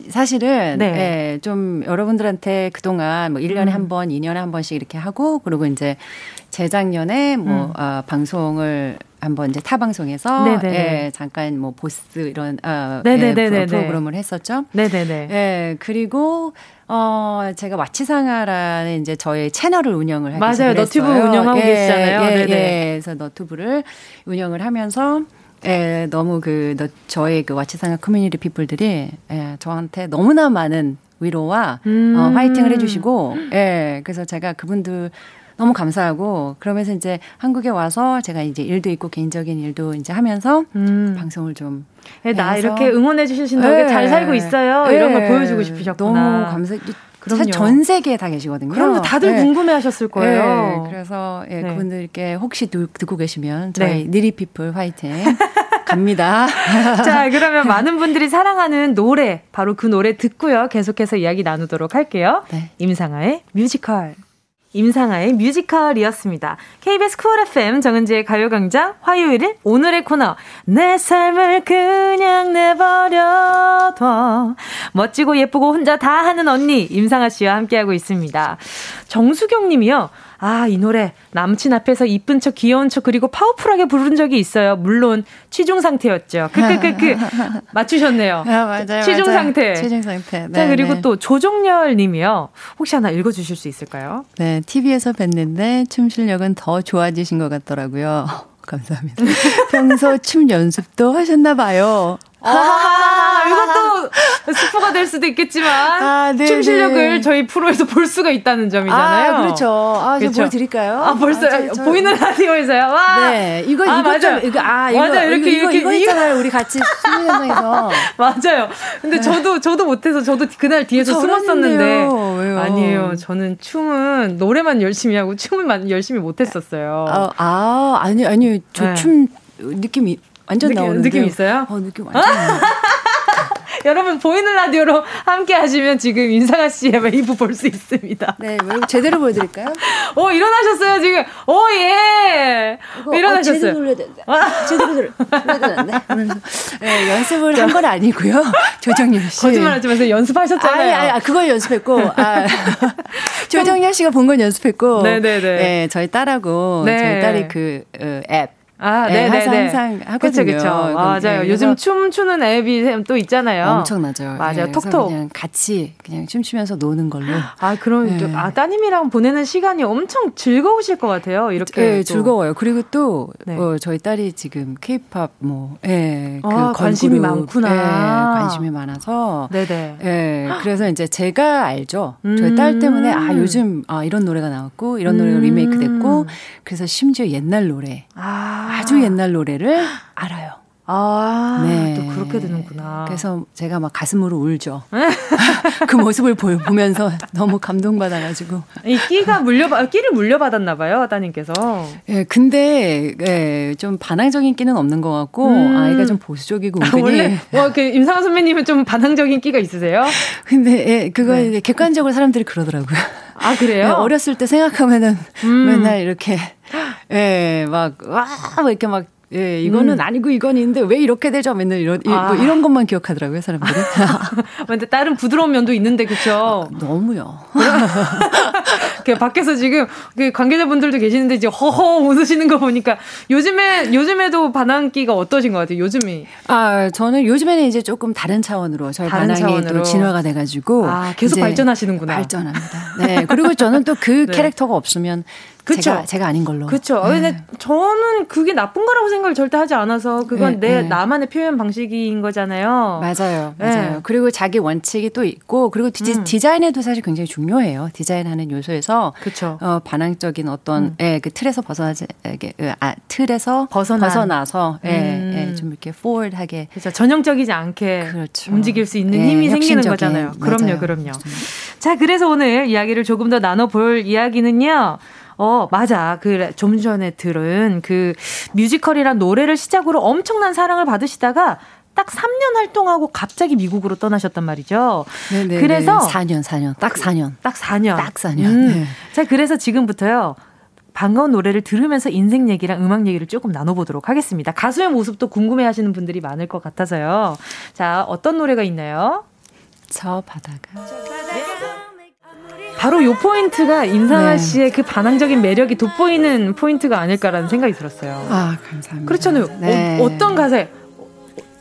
사실은 네. 예, 좀 여러분들한테 그동안 뭐 1년에 음. 한 번, 2년에 한 번씩 이렇게 하고 그리고 이제 재작년에 뭐 음. 어, 방송을 한번 이제 타 방송에서 예, 잠깐 뭐 보스 이런 어, 예, 프로그램을 했었죠. 네네네. 예, 그리고 어 제가 Watch 상아라는 이제 저의 채널을 운영을 하게 맞아요. 너튜브 운영하고 예, 계시잖아요. 예, 네네. 예, 그래서 너튜브를 운영을 하면서 예, 너무 그, 너, 저의 그 Watch 상아 community people들이, 예, 저한테 너무나 많은 위로와, 음. 어, 화이팅을 해주시고, 예, 그래서 제가 그분들 너무 감사하고, 그러면서 이제 한국에 와서 제가 이제 일도 있고 개인적인 일도 이제 하면서, 음. 방송을 좀. 예, 나 이렇게 응원해 주신 덕에 예, 잘 살고 있어요. 예, 이런 걸 보여주고 싶으셨구나. 너무 감사, 그럼요. 전 세계에 다 계시거든요. 그럼요. 다들 네. 궁금해 하셨을 거예요. 네. 그래서 예, 네. 그분들께 혹시 두, 듣고 계시면 저희 네. 니리피플 화이팅 갑니다. 자, 그러면 많은 분들이 사랑하는 노래, 바로 그 노래 듣고요. 계속해서 이야기 나누도록 할게요. 네. 임상아의 뮤지컬. 임상아의 뮤지컬이었습니다. KBS 쿨 FM 정은지의 가요광장 화요일은 오늘의 코너 내 삶을 그냥 내버려둬 멋지고 예쁘고 혼자 다 하는 언니 임상아 씨와 함께하고 있습니다. 정수경 님이요. 아, 이 노래 남친 앞에서 이쁜 척 귀여운 척 그리고 파워풀하게 부른 적이 있어요. 물론 취중 상태였죠. 크크크크 맞추셨네요. 아, 맞아요. 취중 맞아요. 상태. 취중 상태. 네, 자, 그리고 네. 또 조종열 님이요. 혹시 하나 읽어 주실 수 있을까요? 네, TV에서 뵀는데 춤 실력은 더 좋아지신 것 같더라고요. 감사합니다. 평소 춤 연습도 하셨나 봐요. 아, 이것도 스포가 될 수도 있겠지만 아, 네, 춤 실력을 네. 저희 프로에서 볼 수가 있다는 점이잖아요. 아, 그렇죠. 아, 그렇죠. 보여드릴까요? 아, 벌써 아, 저, 저, 보이는 라디오에서요. 와. 네, 이거 아, 이거 좀 이거 아 이거 맞아 이렇게 이거, 이렇게 이거 있잖아요. 우리 같이 수능 현장에서 맞아요. 근데 네. 저도 저도 못해서 저도 그날 뒤에서 숨었었는데 왜요? 아니에요. 저는 춤은 노래만 열심히 하고 춤은 열심히 못했었어요. 아, 아 아니 아니 저 춤 네. 느낌이 완전 느낌, 나오는데 느낌 있어요? 어 느낌 완전. 여러분 보이는 라디오로 함께 하시면 지금 임상아 씨의 웨이브 볼 수 있습니다. 네, 제대로 보여드릴까요? 오 일어나셨어요 지금. 오 예. 이거, 일어나셨어요. 어, 제대로 돌려야 된다. 제대로 돌려야 된다. 네, 연습을 한 건 아니고요. 조정현 씨. 거짓말하지 마세요. 연습하셨잖아요. 아니, 아니, 그걸 연습했고. 아, 조정현 씨가 본 건 연습했고. 네네네. 네, 저희 딸하고 네. 저희 딸이 그 어, 앱. 아, 네, 네, 네. 항상 하거든요. 그쵸, 그쵸. 맞아요. 요즘 춤 추는 앱이 또 있잖아요. 엄청나죠. 맞아요. 네, 톡톡. 그냥 같이 그냥 춤추면서 노는 걸로. 아, 그럼 네. 아 따님이랑 보내는 시간이 엄청 즐거우실 것 같아요. 이렇게. 네, 즐거워요. 그리고 또 네. 어, 저희 딸이 지금 케이팝 뭐, 예, 그 아, 관심이 많구나. 예, 관심이 많아서. 네 네. 예, 그래서 이제 제가 알죠. 음. 저희 딸 때문에 아 요즘 아 이런 노래가 나왔고 이런 노래가 음. 리메이크 됐고 그래서 심지어 옛날 노래. 아. 아주 옛날 노래를 알아요. 아, 네. 또 그렇게 되는구나. 그래서 제가 막 가슴으로 울죠. 그 모습을 보, 보면서 너무 감동받아가지고. 이 끼가 물려받, 끼를 물려받았나 봐요, 따님께서. 예, 근데, 예, 좀 반항적인 끼는 없는 것 같고, 음. 아이가 좀 보수적이고, 은근히. 아, 원래, 와, 그, 임상아 선배님은 좀 반항적인 끼가 있으세요? 근데, 예, 그거 네. 객관적으로 사람들이 그러더라고요. 아, 그래요? 네, 어렸을 때 생각하면은 음. 맨날 이렇게, 예, 막, 와, 뭐 이렇게 막, 예, 이거는 음. 아니고 이건 있는데 왜 이렇게 되죠? 맨날 이런 아. 뭐 이런 것만 기억하더라고요, 사람들이. 근데 다른 부드러운 면도 있는데 그렇죠? 아, 너무요. 그 밖에서 지금 그 관계자분들도 계시는데 이제 허허 웃으시는 거 보니까 요즘에 요즘에도 반항기가 어떠신 것 같아요? 요즘이. 아, 저는 요즘에는 이제 조금 다른 차원으로 저희 다른 반항이 차원으로. 또 진화가 돼 가지고 아, 계속 발전하시는구나. 발전합니다. 네. 그리고 저는 또그 네. 캐릭터가 없으면 그쵸? 제가, 제가 아닌 걸로. 그렇죠. 네. 근데 저는 그게 나쁜 거라고 생각을 절대 하지 않아서 그건 네, 내 네. 나만의 표현 방식인 거잖아요. 맞아요. 네. 맞아요. 그리고 자기 원칙이 또 있고 그리고 디, 음. 디자인에도 사실 굉장히 중요해요. 디자인하는 요소에서 그쵸. 어, 반항적인 어떤 음. 예, 그 틀에서 벗어나지 그, 아, 틀에서 벗어난. 벗어나서 예, 음. 예, 좀 이렇게 포워드하게 그렇죠. 전형적이지 않게 그렇죠. 움직일 수 있는 예, 힘이 생기는 거잖아요. 그럼요, 맞아요. 그럼요. 자, 그래서 오늘 이야기를 조금 더 나눠 볼 이야기는요. 어, 맞아. 그, 좀 전에 들은 그 뮤지컬이란 노래를 시작으로 엄청난 사랑을 받으시다가 딱 3년 활동하고 갑자기 미국으로 떠나셨단 말이죠. 네네 그래서 4년, 4년. 딱 4년. 딱 4년. 딱 4년. 음. 네. 자, 그래서 지금부터요. 반가운 노래를 들으면서 인생 얘기랑 음악 얘기를 조금 나눠보도록 하겠습니다. 가수의 모습도 궁금해 하시는 분들이 많을 것 같아서요. 자, 어떤 노래가 있나요? 저 바다가. 바로 요 포인트가 임상아 네. 씨의 그 반항적인 매력이 돋보이는 포인트가 아닐까라는 생각이 들었어요. 아, 감사합니다. 그렇잖아요. 네. 어떤 가사에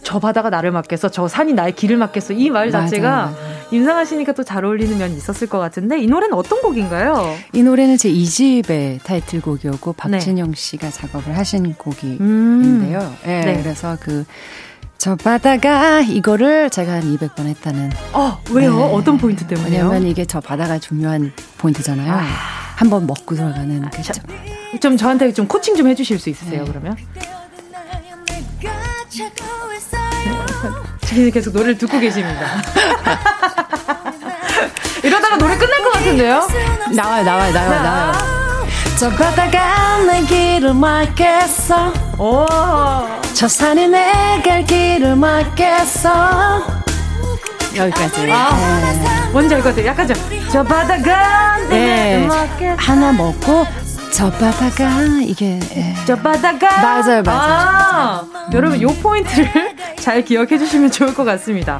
저 바다가 나를 맡겠어, 저 산이 나의 길을 맡겠어. 이 말 자체가 맞아, 맞아. 임상아 씨니까 또 잘 어울리는 면이 있었을 것 같은데 이 노래는 어떤 곡인가요? 이 노래는 제 2집의 타이틀곡이었고 박진영 네. 씨가 작업을 하신 곡인데요. 음. 네, 네. 그래서 그 저 바다가 이거를 제가 한 200번 했다는. 어, 왜요? 네. 어떤 포인트 때문에요? 왜냐면 이게 저 바다가 중요한 포인트잖아요. 아. 한번 먹고 들어가는 아, 그죠. 좀 저한테 좀 코칭 좀 해주실 수 있으세요, 네. 그러면? 지금 계속 노래를 듣고 계십니다. 이러다가 노래 끝날 것 같은데요? 나와요, 나와요, 나와요, 나와요. 저 바다가 내 길을 막겠어. 오. 저 산이 내 갈 길을 막겠어. 여기까지. 아, 네. 뭔지 알 것 같아요. 약간 좀, 저 바다가 네. 하나 먹고 저 바다가 이게 예. 저 바다가 맞아요 맞아요. 아, 음. 여러분 요 포인트를 잘 기억해 주시면 좋을 것 같습니다.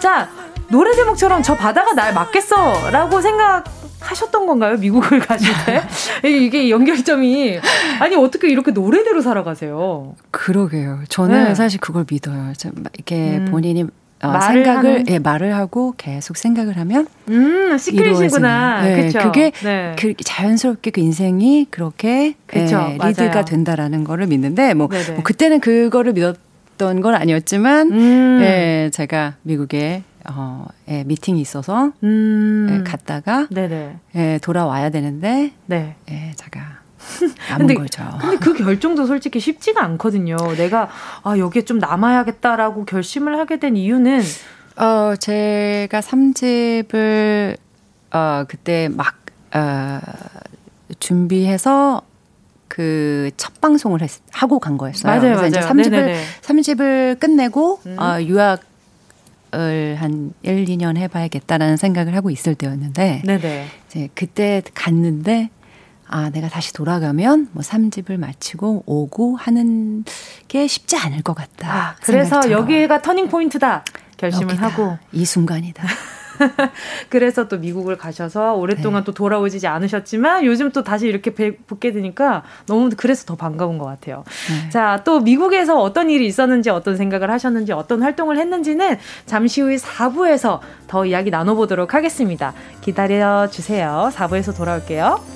자 노래 제목처럼 저 바다가 날 맞겠어라고 생각. 하셨던 건가요? 미국을 가실 때? 이게 연결점이 아니 어떻게 이렇게 노래대로 살아가세요? 그러게요. 저는 네. 사실 그걸 믿어요. 이렇게 음. 본인이 어, 생각을 하는? 예, 말을 하고 계속 생각을 하면 음 시크릿이구나 네, 그게 네. 그 자연스럽게 그 인생이 그렇게 그쵸, 예, 리드가 맞아요. 된다라는 거를 믿는데 뭐, 뭐, 그때는 그거를 믿었던 건 아니었지만 음. 예, 제가 미국에 어, 예, 미팅이 있어서 음. 예, 갔다가 네네. 예, 돌아와야 되는데 네. 예, 제가 근데, 거죠. 근데 그 결정도 솔직히 쉽지가 않거든요. 내가 아 여기에 좀 남아야겠다라고 결심을 하게 된 이유는 어 제가 3집을 어 그때 막 어, 준비해서 그 첫 방송을 했, 하고 간 거였어요. 맞아요, 그래서 맞아요. 이제 3집을 네네네. 3집을 끝내고 음. 어, 유학 을한 1, 2년 해봐야겠다라는 생각을 하고 있을 때였는데 네네. 이제 그때 갔는데 아, 내가 다시 돌아가면 뭐 3집을 마치고 오고 하는 게 쉽지 않을 것 같다. 아, 그래서 여기가 터닝 포인트다. 결심을 여기다. 하고 이 순간이다. 그래서 또 미국을 가셔서 오랫동안 네. 또 돌아오지 않으셨지만 요즘 또 다시 이렇게 붙게 되니까 너무 그래서 더 반가운 것 같아요. 네. 자, 또 미국에서 어떤 일이 있었는지 어떤 생각을 하셨는지 어떤 활동을 했는지는 잠시 후에 4부에서 더 이야기 나눠보도록 하겠습니다. 기다려 주세요. 4부에서 돌아올게요.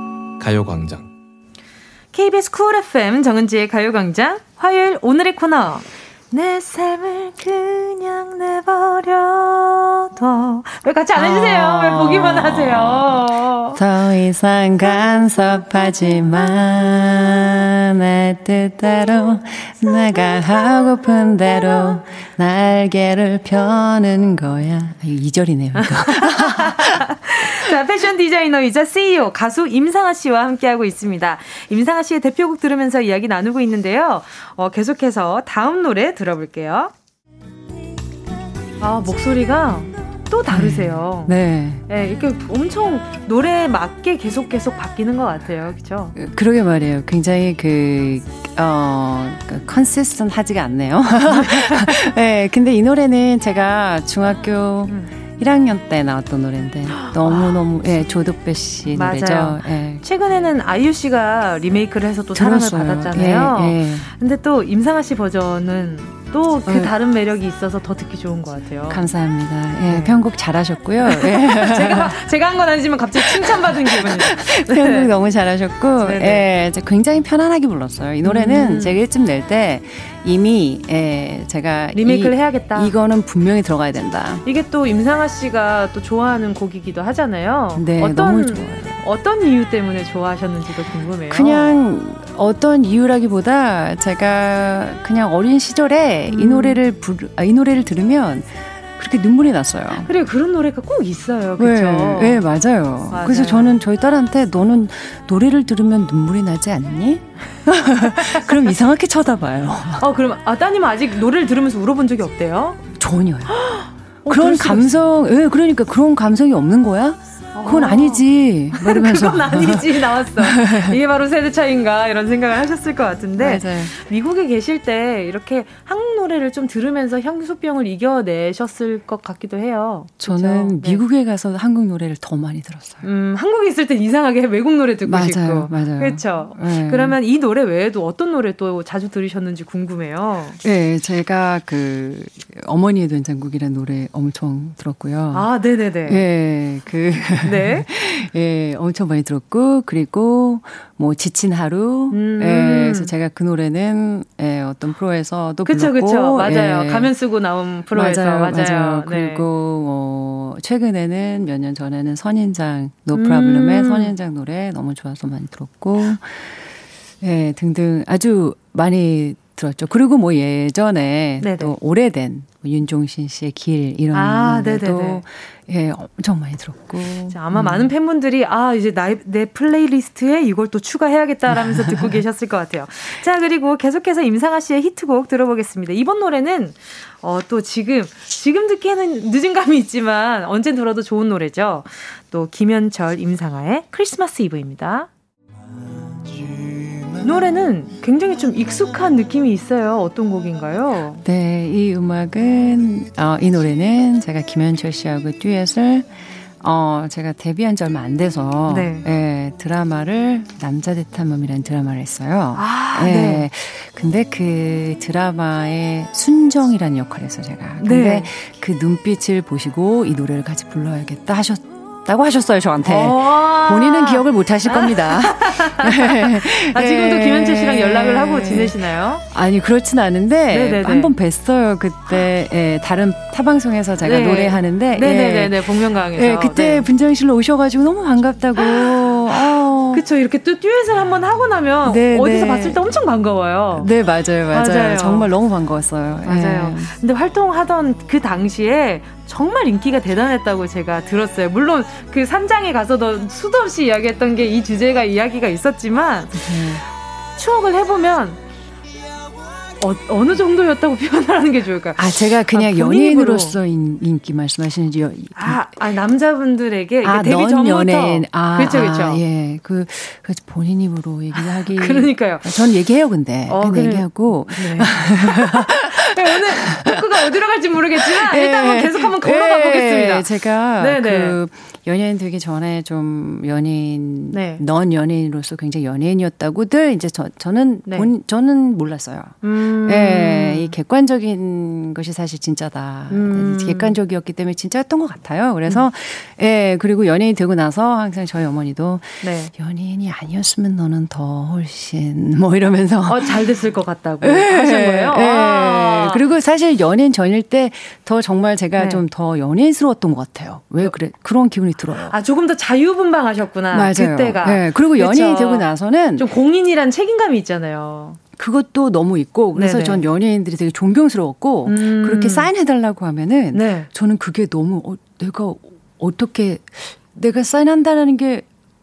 가요광장. KBS 쿨 FM 정은지의 가요광장 화요일 오늘의 코너 내 삶을 그냥 내버려둬. 왜 같이 안 해주세요? 아~ 왜 보기만 하세요? 더 이상 간섭하지만 내 뜻대로 내가 하고픈 대로 날개를 펴는 거야. 아, 이절이네요 이거. 자, 패션 디자이너이자 CEO 가수 임상아 씨와 함께하고 있습니다. 임상아 씨의 대표곡 들으면서 이야기 나누고 있는데요. 어, 계속해서 다음 노래 들어볼게요. 아, 목소리가 또 다르세요. 네. 네. 이렇게 엄청 노래에 맞게 계속 계속 바뀌는 것 같아요. 그죠? 그러게 말이에요. 굉장히 그, 어, consistent 하지가 않네요. 네. 근데 이 노래는 제가 중학교 음. 1학년 때 나왔던 노래인데 너무 너무 예, 조덕배 씨 노래죠. 예. 최근에는 아이유 씨가 리메이크를 해서 또 사랑을 받았잖아요. 예, 예. 근데 또 임상아 씨 버전은 또그 네. 다른 매력이 있어서 더 듣기 좋은 것 같아요. 감사합니다. 예, 네. 편곡 잘하셨고요. 예. 제가 제가 한 건 아니지만 갑자기 칭찬받은 기분이에요. 네. 편곡 너무 잘하셨고, 네네. 예, 굉장히 편안하게 불렀어요. 이 노래는 음. 제가 일집 낼 때 이미 예, 제가 리메이크를 이, 해야겠다. 이거는 분명히 들어가야 된다. 이게 또 임상아 씨가 또 좋아하는 곡이기도 하잖아요. 네, 어떤, 너무 좋아요. 어떤 이유 때문에 좋아하셨는지도 궁금해요. 그냥 어떤 이유라기보다 제가 그냥 어린 시절에 음. 이 노래를 부르, 아, 이 노래를 들으면 그렇게 눈물이 났어요. 그래 그런 노래가 꼭 있어요. 그렇죠? 네, 네 맞아요. 맞아요. 그래서 저는 저희 딸한테 너는 노래를 들으면 눈물이 나지 않니? 그럼 이상하게 쳐다봐요. 어 그럼 아 따님 아직 노래를 들으면서 울어본 적이 없대요? 전혀요. 어, 그런 감성, 예, 네, 그러니까 그런 감성이 없는 거야? 그건 아니지. 뭐 이러면서. 그건 아니지 나왔어. 이게 바로 세대 차인가 이런 생각을 하셨을 것 같은데 맞아요. 미국에 계실 때 이렇게 한국 노래를 좀 들으면서 향수병을 이겨내셨을 것 같기도 해요. 저는 그렇죠? 미국에 가서 한국 노래를 더 많이 들었어요. 음, 한국에 있을 땐 이상하게 외국 노래 듣고 맞아요, 싶고. 맞아요. 그렇죠. 네. 그러면 이 노래 외에도 어떤 노래 또 자주 들으셨는지 궁금해요. 네, 제가 그 어머니의 된장국이라는 노래 엄청 들었고요. 아, 네네네. 네, 그 네. 예, 엄청 많이 들었고, 그리고 뭐 지친 하루. 음. 예, 그래서 제가 그 노래는 예, 어떤 프로에서도 그쵸, 불렀고. 그쵸, 맞아요. 예. 가면 쓰고 나온 프로에서. 맞아요. 맞아요. 맞아요. 네. 그리고 뭐, 최근에는 몇 년 전에는 선인장, 노 프라블럼의 음. 선인장 노래 너무 좋아서 많이 들었고, 예, 등등 아주 많이 들었죠. 그리고 뭐 예전에 네네. 또 오래된 뭐 윤종신 씨의 길 이런 아, 노래도 예, 엄청 많이 들었고. 아마 음. 많은 팬분들이 아, 이제 나, 내 playlist에 이걸 또 추가해야겠다라면서 듣고 계셨을 것 같아요. 자, 그리고 계속해서 임상아 씨의 히트곡 들어보겠습니다. 이번 노래는 어, 또 지금, 지금 듣기에는 늦은 감이 있지만 언제 들어도 좋은 노래죠. 또 김현철, 임상아의 크리스마스 이브입니다. 노래는 굉장히 좀 익숙한 느낌이 있어요. 어떤 곡인가요? 네, 이 음악은 어, 이 노래는 제가 김현철 씨하고 듀엣을 어, 제가 데뷔한 지 얼마 안 돼서, 네. 예, 드라마를 남자 대탐험이라는 드라마를 했어요. 아, 예. 네. 근데 그 드라마의 순정이라는 했어요, 제가. 근데 네. 그 눈빛을 보시고 이 노래를 같이 불러야겠다 하셨, 다고 하셨어요 저한테. 어. 본인은 기억을 못 하실 겁니다. 아, 지금도 김현철 씨랑 연락을 하고 지내시나요? 아니 그렇진 않은데 한 번 뵀어요 그때 예, 다른 타 방송에서 제가 네. 노래하는데 네네네 예. 복면가왕에서 예, 그때 네. 분장실로 오셔 가지고 너무 반갑다고. 어. 그쵸 이렇게 또 듀엣을 한번 하고 나면 네, 어디서 네. 봤을 때 엄청 반가워요. 네 맞아요, 맞아요 맞아요. 정말 너무 반가웠어요. 맞아요. 예. 근데 활동하던 그 당시에 정말 인기가 대단했다고 제가 들었어요. 물론 그 산장에 가서도 수도 없이 이야기했던 게 이 주제가 이야기가 있었지만 음. 추억을 해보면 어, 느 정도였다고 표현을 하는 게 좋을까요? 아, 제가 그냥 아, 연예인으로서 인, 기 말씀하시는지. 아, 아, 남자분들에게. 아, 데뷔 전부터. 연예인. 아, 그렇죠, 그렇죠. 아, 예. 그, 그 본인 입으로 얘기하기. 그러니까요. 전 얘기해요, 근데. 어, 그래. 얘기하고. 네. 네, 오늘 토크가 어디로 갈지 모르겠지만, 일단 한번 계속 한번 걸어가 예, 보겠습니다. 제가. 네네. 그, 연예인 되기 전에 좀 연예인, 네. 넌 연예인으로서 굉장히 연예인이었다고들 이제 저, 저는 네. 본, 저는 몰랐어요. 음. 예, 이 객관적인 것이 사실 진짜다. 음. 객관적이었기 때문에 진짜였던 것 같아요. 그래서, 음. 예, 그리고 연예인 되고 나서 항상 저희 어머니도 네. 연예인이 아니었으면 너는 더 훨씬 뭐 이러면서. 어, 잘 됐을 것 같다고 예, 하신 거예요? 예. 아. 그리고 사실 연예인 전일 때 더 정말 제가 네. 좀더 연예인스러웠던 것 같아요. 왜 그래? 그런 기분이 생각이 들어요. 아 조금 더 자유분방하셨구나. 맞아요. 그때가. 네. 그리고 연예인이 되고 나서는 좀 공인이란 책임감이 있잖아요. 그것도 너무 있고 그래서 네네. 전 연예인들이 되게 존경스러웠고 음. 그렇게 사인해달라고 하면은 네. 저는 그게 너무 어, 내가 어떻게 내가 사인한다는 게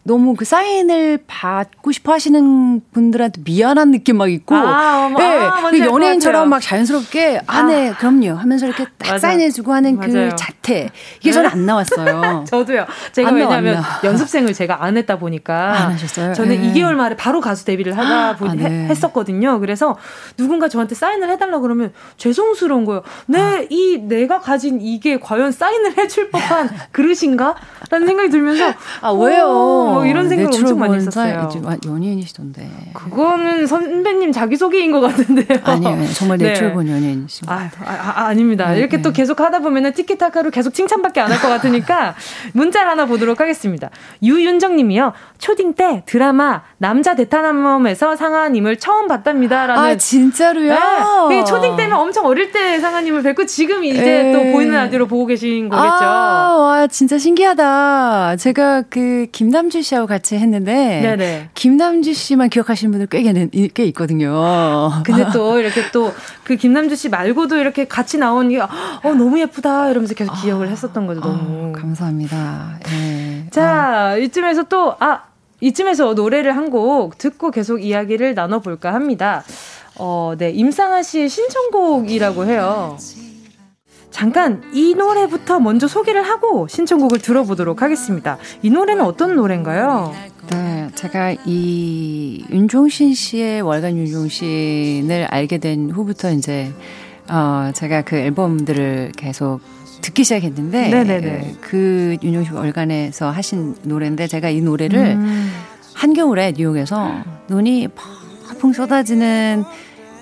너무 그 사인을 받고 싶어 하시는 분들한테 미안한 느낌 막 있고. 아, 네. 아, 그 연예인처럼 막 자연스럽게 아, 네, 그럼요. 하면서 이렇게 딱 맞아. 사인해주고 하는 그 맞아요. 그 자태. 이게 저는 안 나왔어요. 저도요. 제가 왜냐면 연습생을 제가 안 했다 보니까. 안 하셨어요? 저는 네. 2개월 만에 바로 가수 데뷔를 하다 보니 아, 네. 했었거든요. 그래서 누군가 저한테 사인을 해달라 그러면 죄송스러운 거예요. 네, 아. 이 내가 가진 이게 과연 사인을 해줄 법한 그릇인가? 라는 생각이 들면서. 아, 왜요? 뭐 이런 생각을 엄청 많이 했었어요. 연예인이시던데. 그거는 선배님 자기소개인 것 같은데요. 아니에요. 정말 내추럴본 네. 연예인이십니다. 아, 아, 아, 닙니다 네, 이렇게 네. 또 계속 하다 보면은 티키타카로 계속 칭찬밖에 안 할 것 같으니까 문자를 하나 보도록 하겠습니다. 유윤정 님이요. 초딩 때 드라마 남자 대타남mom에서 상하님을 처음 봤답니다. 라는. 아, 진짜로요? 네. 초딩 때면 엄청 어릴 때 상하님을 뵙고 지금 이제 에이. 또 보이는 라디오로 보고 계신 거겠죠. 아, 와, 진짜 신기하다. 제가 그 김남주 씨하고 같이 했는데. 네네. 김남주 씨만 기억하시는 분들 꽤, 꽤 있거든요. 근데 또 이렇게 또 그 김남주 씨 말고도 이렇게 같이 나온 게, 어, 너무 예쁘다. 이러면서 계속 기억을 했었던 거죠, 너무. 어, 감사합니다. 네. 자, 이쯤에서 또, 아, 이쯤에서 노래를 한 곡 듣고 계속 이야기를 나눠볼까 합니다. 어, 네. 임상아 씨의 신청곡이라고 해요. 잠깐 이 노래부터 먼저 소개를 하고 신청곡을 들어보도록 하겠습니다. 이 노래는 어떤 노래인가요? 네, 제가 이 윤종신 씨의 월간 윤종신을 알게 된 후부터 이제 어 제가 그 앨범들을 계속 듣기 시작했는데 네네네. 그 윤종신 월간에서 하신 노래인데 제가 이 노래를 음. 한겨울에 뉴욕에서 눈이 펑펑 쏟아지는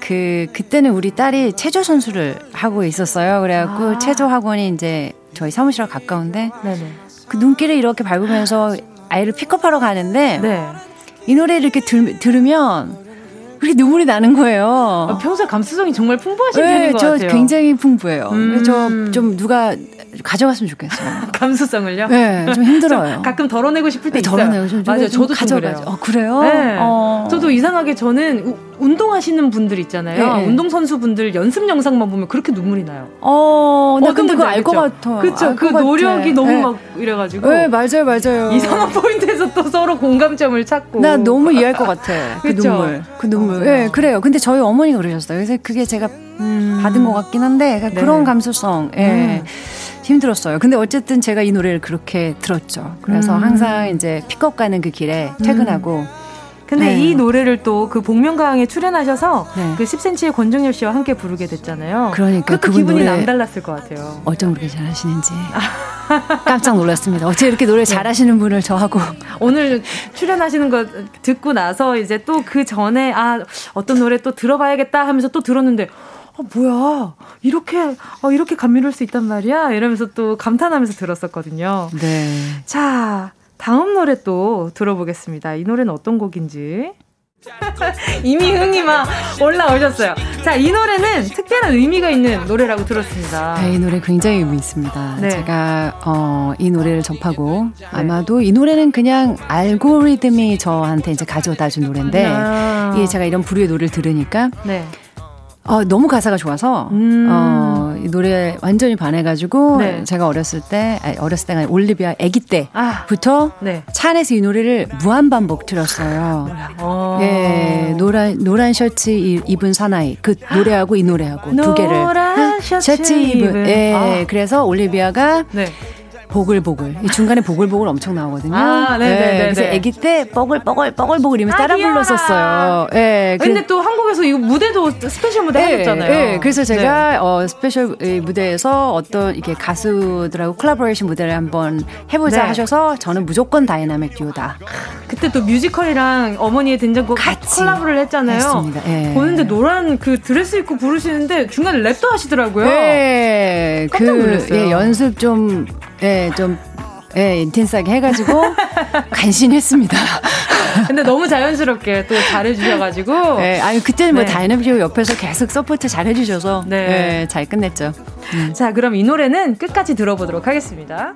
그 그때는 우리 딸이 체조 선수를 하고 있었어요. 그래갖고 아. 체조 학원이 이제 저희 사무실과 가까운데 네네. 그 눈길을 이렇게 밟으면서 아이를 픽업하러 가는데 네. 이 노래를 이렇게 들, 들으면 그렇게 눈물이 나는 거예요. 아, 평소에 감수성이 정말 풍부하신 네, 편인 것 저 같아요. 굉장히 풍부해요. 음. 저좀 누가 가져갔으면 좋겠어요. 감수성을요? 네, 좀 힘들어요. 가끔 덜어내고 싶을 때 네, 있어요. 덜어내고 좀 맞아요. 저도 가져가죠. 어, 그래요? 네. 어. 저도 이상하게 저는 우, 운동하시는 분들 있잖아요. 네, 네. 운동 선수 분들 연습 영상만 보면 그렇게 눈물이 나요. 어, 나 근데 그거 알 것 같아. 그렇죠. 그 노력이 너무 네. 막 이래가지고. 네, 맞아요, 맞아요. 이상한 포인트에서 또 서로 공감점을 찾고. 나 너무 이해할 것 같아. 그 눈물. 그 눈물. 네, 그래요. 근데 저희 어머니가 그러셨어요. 그래서 그게 제가 음. 받은 것 같긴 한데 그러니까 그런 감수성. 예. 음. 힘들었어요. 근데 어쨌든 제가 이 노래를 그렇게 들었죠. 그래서 음. 항상 이제 픽업 가는 그 길에 퇴근하고 음. 근데 네. 이 노래를 또 그 복면가왕에 출연하셔서 네. 그 10cm의 권정열 씨와 함께 부르게 됐잖아요. 그러니까 그 기분이 남달랐을 것 같아요. 어쩜 그렇게 잘하시는지 깜짝 놀랐습니다. 어째 이렇게 노래 네. 잘하시는 분을 저하고 오늘 출연하시는 거 듣고 나서 이제 또 그 전에 아 어떤 노래 또 들어봐야겠다 하면서 또 들었는데 어, 뭐야. 이렇게, 어, 이렇게 감미로울 수 있단 말이야. 이러면서 또 감탄하면서 들었었거든요. 네. 자, 다음 노래 또 들어보겠습니다. 이 노래는 어떤 곡인지. 이미 흥이 막 올라오셨어요. 자, 이 노래는 특별한 의미가 있는 노래라고 들었습니다. 네, 이 노래 굉장히 의미 있습니다. 네. 제가 어, 이 노래를 접하고 네. 아마도 이 노래는 그냥 알고리즘이 저한테 이제 가져다 준 노래인데 아. 이 제가 이런 부류의 노래를 들으니까 네. 어, 너무 가사가 좋아서 음. 어, 이 노래에 완전히 반해가지고 네. 제가 어렸을 때 아니, 어렸을 때가 올리비아 아기 때부터 아. 네. 차 안에서 이 노래를 무한 반복 들었어요. 어. 예, 노란 노란 셔츠 입은 사나이 그 노래하고 이 노래하고 두 개를 셔츠, 셔츠 입은 예, 아. 그래서 올리비아가 네. 보글보글. 이 중간에 보글보글 엄청 나오거든요. 아, 네네네. 네, 그래서 아기 때 뻐글뻐글 뻐글보글 이면서 따라 불렀었어요. 예. 네, 근데 또 한국에서 이거 무대도 스페셜 무대 네, 하셨잖아요. 네, 그래서 제가 네. 어 스페셜 무대에서 어떤 이게 가수들하고 콜라보레이션 무대를 한번 해보자 네. 하셔서 저는 무조건 다이나믹 듀오다. 그때 또 뮤지컬이랑 어머니의 된장국 같이 콜라보를 했잖아요. 했습니다. 예. 보는데 노란 그 드레스 입고 부르시는데 중간에 랩도 하시더라고요. 네, 그 예, 연습 좀 예, 좀, 예, intense하게 해가지고 간신히 했습니다. 근데 너무 자연스럽게 또 잘해주셔가지고. 네, 아니, 그때는 뭐 네. 다이너믹 옆에서 계속 서포트 잘해주셔서. 네. 네. 잘 끝냈죠. 음. 자, 그럼 이 노래는 끝까지 들어보도록 하겠습니다.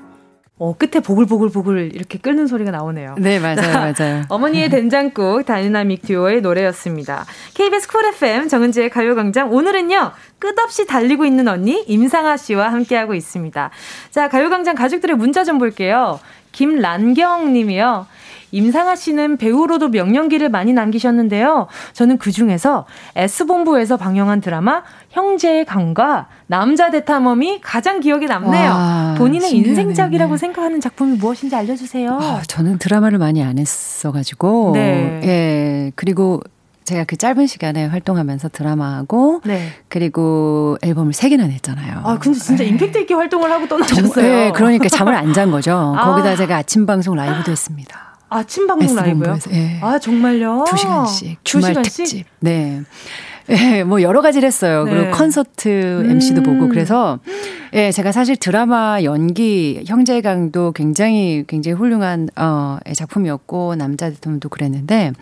어, 끝에 보글보글보글 이렇게 끓는 소리가 나오네요. 네, 맞아요, 맞아요. 어머니의 된장국 다이나믹 듀오의 노래였습니다. KBS 쿨 FM 정은지의 가요광장 오늘은요 끝없이 달리고 있는 언니 임상아 씨와 함께하고 있습니다. 자, 가요광장 가족들의 문자 좀 볼게요. 김란경 님이요. 임상아 씨는 배우로도 명연기를 많이 남기셨는데요. 저는 그 중에서 S본부에서 방영한 드라마 형제의 강과 남자 대탐험이 가장 기억에 남네요. 와, 본인의 신기하네. 인생작이라고 생각하는 작품이 무엇인지 알려주세요. 아, 저는 드라마를 많이 안 했어가지고. 네. 예. 그리고 제가 그 짧은 시간에 활동하면서 드라마하고 네. 그리고 앨범을 세 개나 냈잖아요. 아 근데 진짜 네. 임팩트 있게 활동을 하고 떠나셨어요. 네, 그러니까 잠을 안 잔 거죠. 아. 거기다 제가 아침 방송 라이브도 했습니다. 아침 방송 라이브요? 네. 아 정말요? 두 시간씩 주말 2시간씩? 특집. 네. 예, 뭐 여러 가지를 했어요. 네. 그리고 콘서트 MC도 음. 보고 그래서 예, 제가 사실 드라마 연기 형제강도 굉장히 굉장히 훌륭한 어 작품이었고 남자 대통령도 그랬는데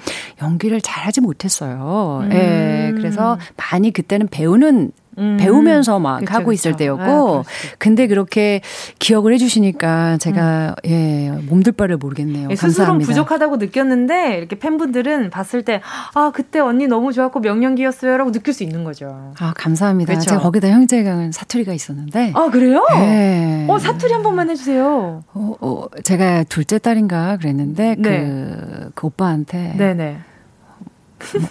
연기를 잘하지 못했어요. 음. 예, 그래서 많이 그때는 배우는 음. 배우면서 막 그쵸, 하고 있을 그쵸. 때였고 아, 근데 그렇게 기억을 해주시니까 제가 음. 예 몸둘 바를 모르겠네요. 예, 스스로 부족하다고 느꼈는데 이렇게 팬분들은 봤을 때 아 그때 언니 너무 좋았고 명령기였어요라고 느낄 수 있는 거죠. 아 감사합니다. 그쵸? 제가 거기다 형제가 사투리가 있었는데 아 그래요? 네. 어 사투리 한 번만 해주세요. 어, 어 제가 둘째 딸인가 그랬는데 네. 그, 그 오빠한테 네네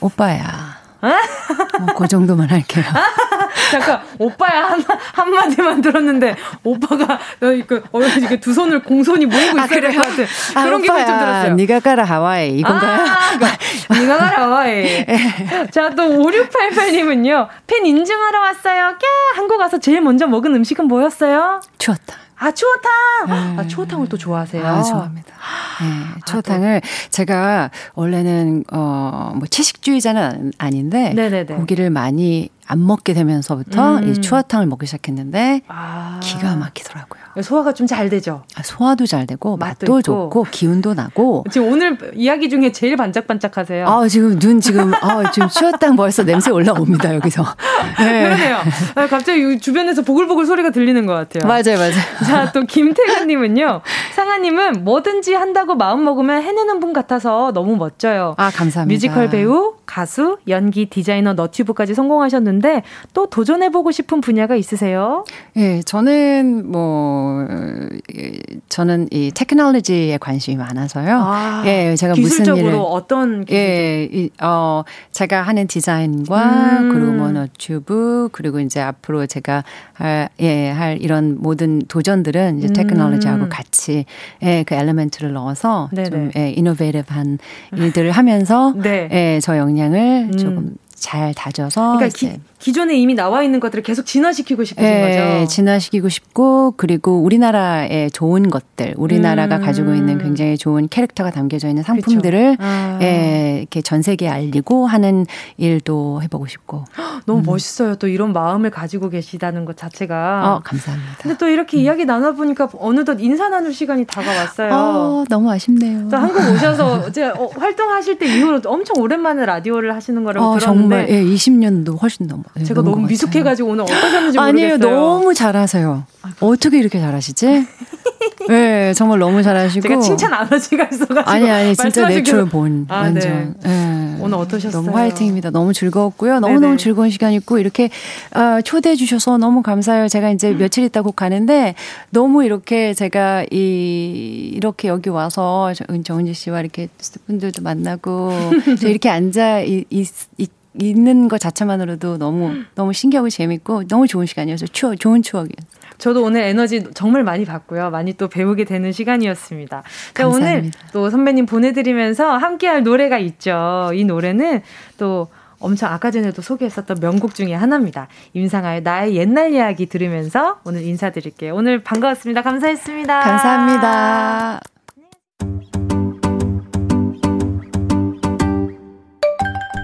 오빠야. 뭐 그 정도만 할게요. 잠깐 오빠야 한, 한 마디만 들었는데 오빠가 그 어, 이게 두 손을 공손히 모이고 아, 있어야 될것 같은 아, 그런 기분이 좀 들었어요. 네가 가라 하와이 이건가요? 아, 네가 가라 하와이. 자또 5688님은요 팬 인증하러 왔어요. 꺄 한국 와서 제일 먼저 먹은 음식은 뭐였어요? 추웠다. 아 추어탕. 네. 아 추어탕을 또 좋아하세요? 아, 좋아합니다. 네, 추어탕을 아, 제가 원래는 어뭐 채식주의자는 아닌데 네네네. 고기를 많이 안 먹게 되면서부터 음. 이 추어탕을 먹기 시작했는데 아. 기가 막히더라고요. 소화가 좀 잘 되죠. 아, 소화도 잘 되고 맛도, 맛도 좋고 기운도 나고. 지금 오늘 이야기 중에 제일 반짝반짝하세요. 아 지금 눈 지금 아 지금 추어탕 벌써 냄새 올라옵니다 여기서. 네. 그러네요. 아, 갑자기 주변에서 보글보글 소리가 들리는 것 같아요. 맞아요, 맞아요. 자 또 김태관님은요. 상아님은 뭐든지 한다고 마음 먹으면 해내는 분 같아서 너무 멋져요. 아 감사합니다. 뮤지컬 배우, 가수, 연기, 디자이너, 너튜브까지 성공하셨는데 또 도전해보고 싶은 분야가 있으세요? 예, 저는 뭐 저는 이 테크놀로지에 관심이 많아서요. 아, 예, 제가 무슨 일을 어떤 기술? 예, 이, 어 제가 하는 디자인과 음. 그리고 뭐 너튜브 그리고 이제 앞으로 제가 할, 예, 할 이런 모든 도전들은 이제 테크놀로지하고 음. 같이 예, 그 엘리멘트를 넣어서 네네. 좀 예, 이노베이티브한 일들을 하면서 네. 예, 저 역량을 음. 조금 잘 다져서 그러니까 기, 기존에 이미 나와 있는 것들을 계속 진화시키고 싶으신 네, 거죠. 진화시키고 싶고 그리고 우리나라의 좋은 것들, 우리나라가 음. 가지고 있는 굉장히 좋은 캐릭터가 담겨져 있는 상품들을 아. 예, 이렇게 전 세계에 알리고 하는 일도 해보고 싶고. 너무 음. 멋있어요. 또 이런 마음을 가지고 계시다는 것 자체가. 어, 감사합니다. 근데 또 이렇게 음. 이야기 나눠 보니까 어느덧 인사 나눌 시간이 다가왔어요. 어, 너무 아쉽네요. 또 한국 오셔서 이제 어, 활동하실 때 이후로 엄청 오래만에 라디오를 하시는 거라고 어, 들었는데. 정말 예, 20년도 훨씬 넘어. 네, 제가 너무 미숙해가지고 오늘 어떠셨는지 아니에요, 모르겠어요. 너무 잘하세요. 어떻게 이렇게 잘하시지? 네, 정말 너무 잘하시고. 제가 칭찬 아버지가 있어가지고. 아니, 아니, 진짜 natural born. 아, 완전. 네. 네. 오늘 어떠셨어요? 너무 화이팅입니다. 너무 즐거웠고요. 너무너무 즐거운 시간이었고, 이렇게 어, 초대해 주셔서 너무 감사해요. 제가 이제 음. 며칠 있다 곧 가는데, 너무 이렇게 제가 이, 이렇게 여기 와서 정은지 씨와 이렇게 스태프분들도 만나고, 이렇게 앉아 있, 있, 있 있는 것 자체만으로도 너무 너무 신기하고 재밌고 너무 좋은 시간이어서 추억 좋은 추억이었어요. 저도 오늘 에너지 정말 많이 받고요. 많이 또 배우게 되는 시간이었습니다. 자, 오늘 또 선배님 보내드리면서 함께할 노래가 있죠. 이 노래는 또 엄청 아까 전에도 소개했었던 명곡 중에 하나입니다. 임상아의 나의 옛날 이야기 들으면서 오늘 인사드릴게요. 오늘 반가웠습니다. 감사했습니다. 감사합니다.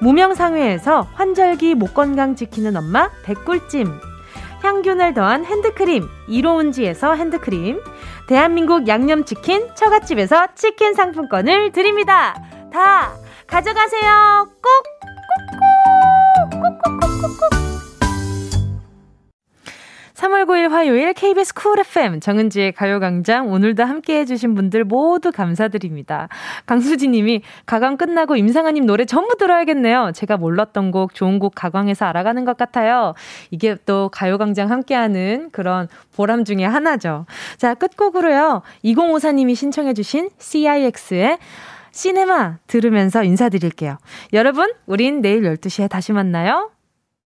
무명상회에서 환절기 목 건강 지키는 엄마 백꿀찜. 향균을 더한 핸드크림 이로운지에서 핸드크림. 대한민국 양념치킨 처갓집에서 치킨 상품권을 드립니다. 다 가져가세요. 꼭! 꼭꼭 꼭꼭꼭꼭! 3월 9일 화요일 KBS 쿨 FM 정은지의 가요광장 오늘도 함께 해주신 분들 모두 감사드립니다. 강수지 님이 가광 끝나고 임상아님 노래 전부 들어야겠네요. 제가 몰랐던 곡 좋은 곡 가광에서 알아가는 것 같아요. 이게 또 가요광장 함께하는 그런 보람 중에 하나죠. 자 끝곡으로요. 2054님이 신청해주신 CIX의 시네마 들으면서 인사드릴게요. 여러분, 우린 내일 12시에 다시 만나요.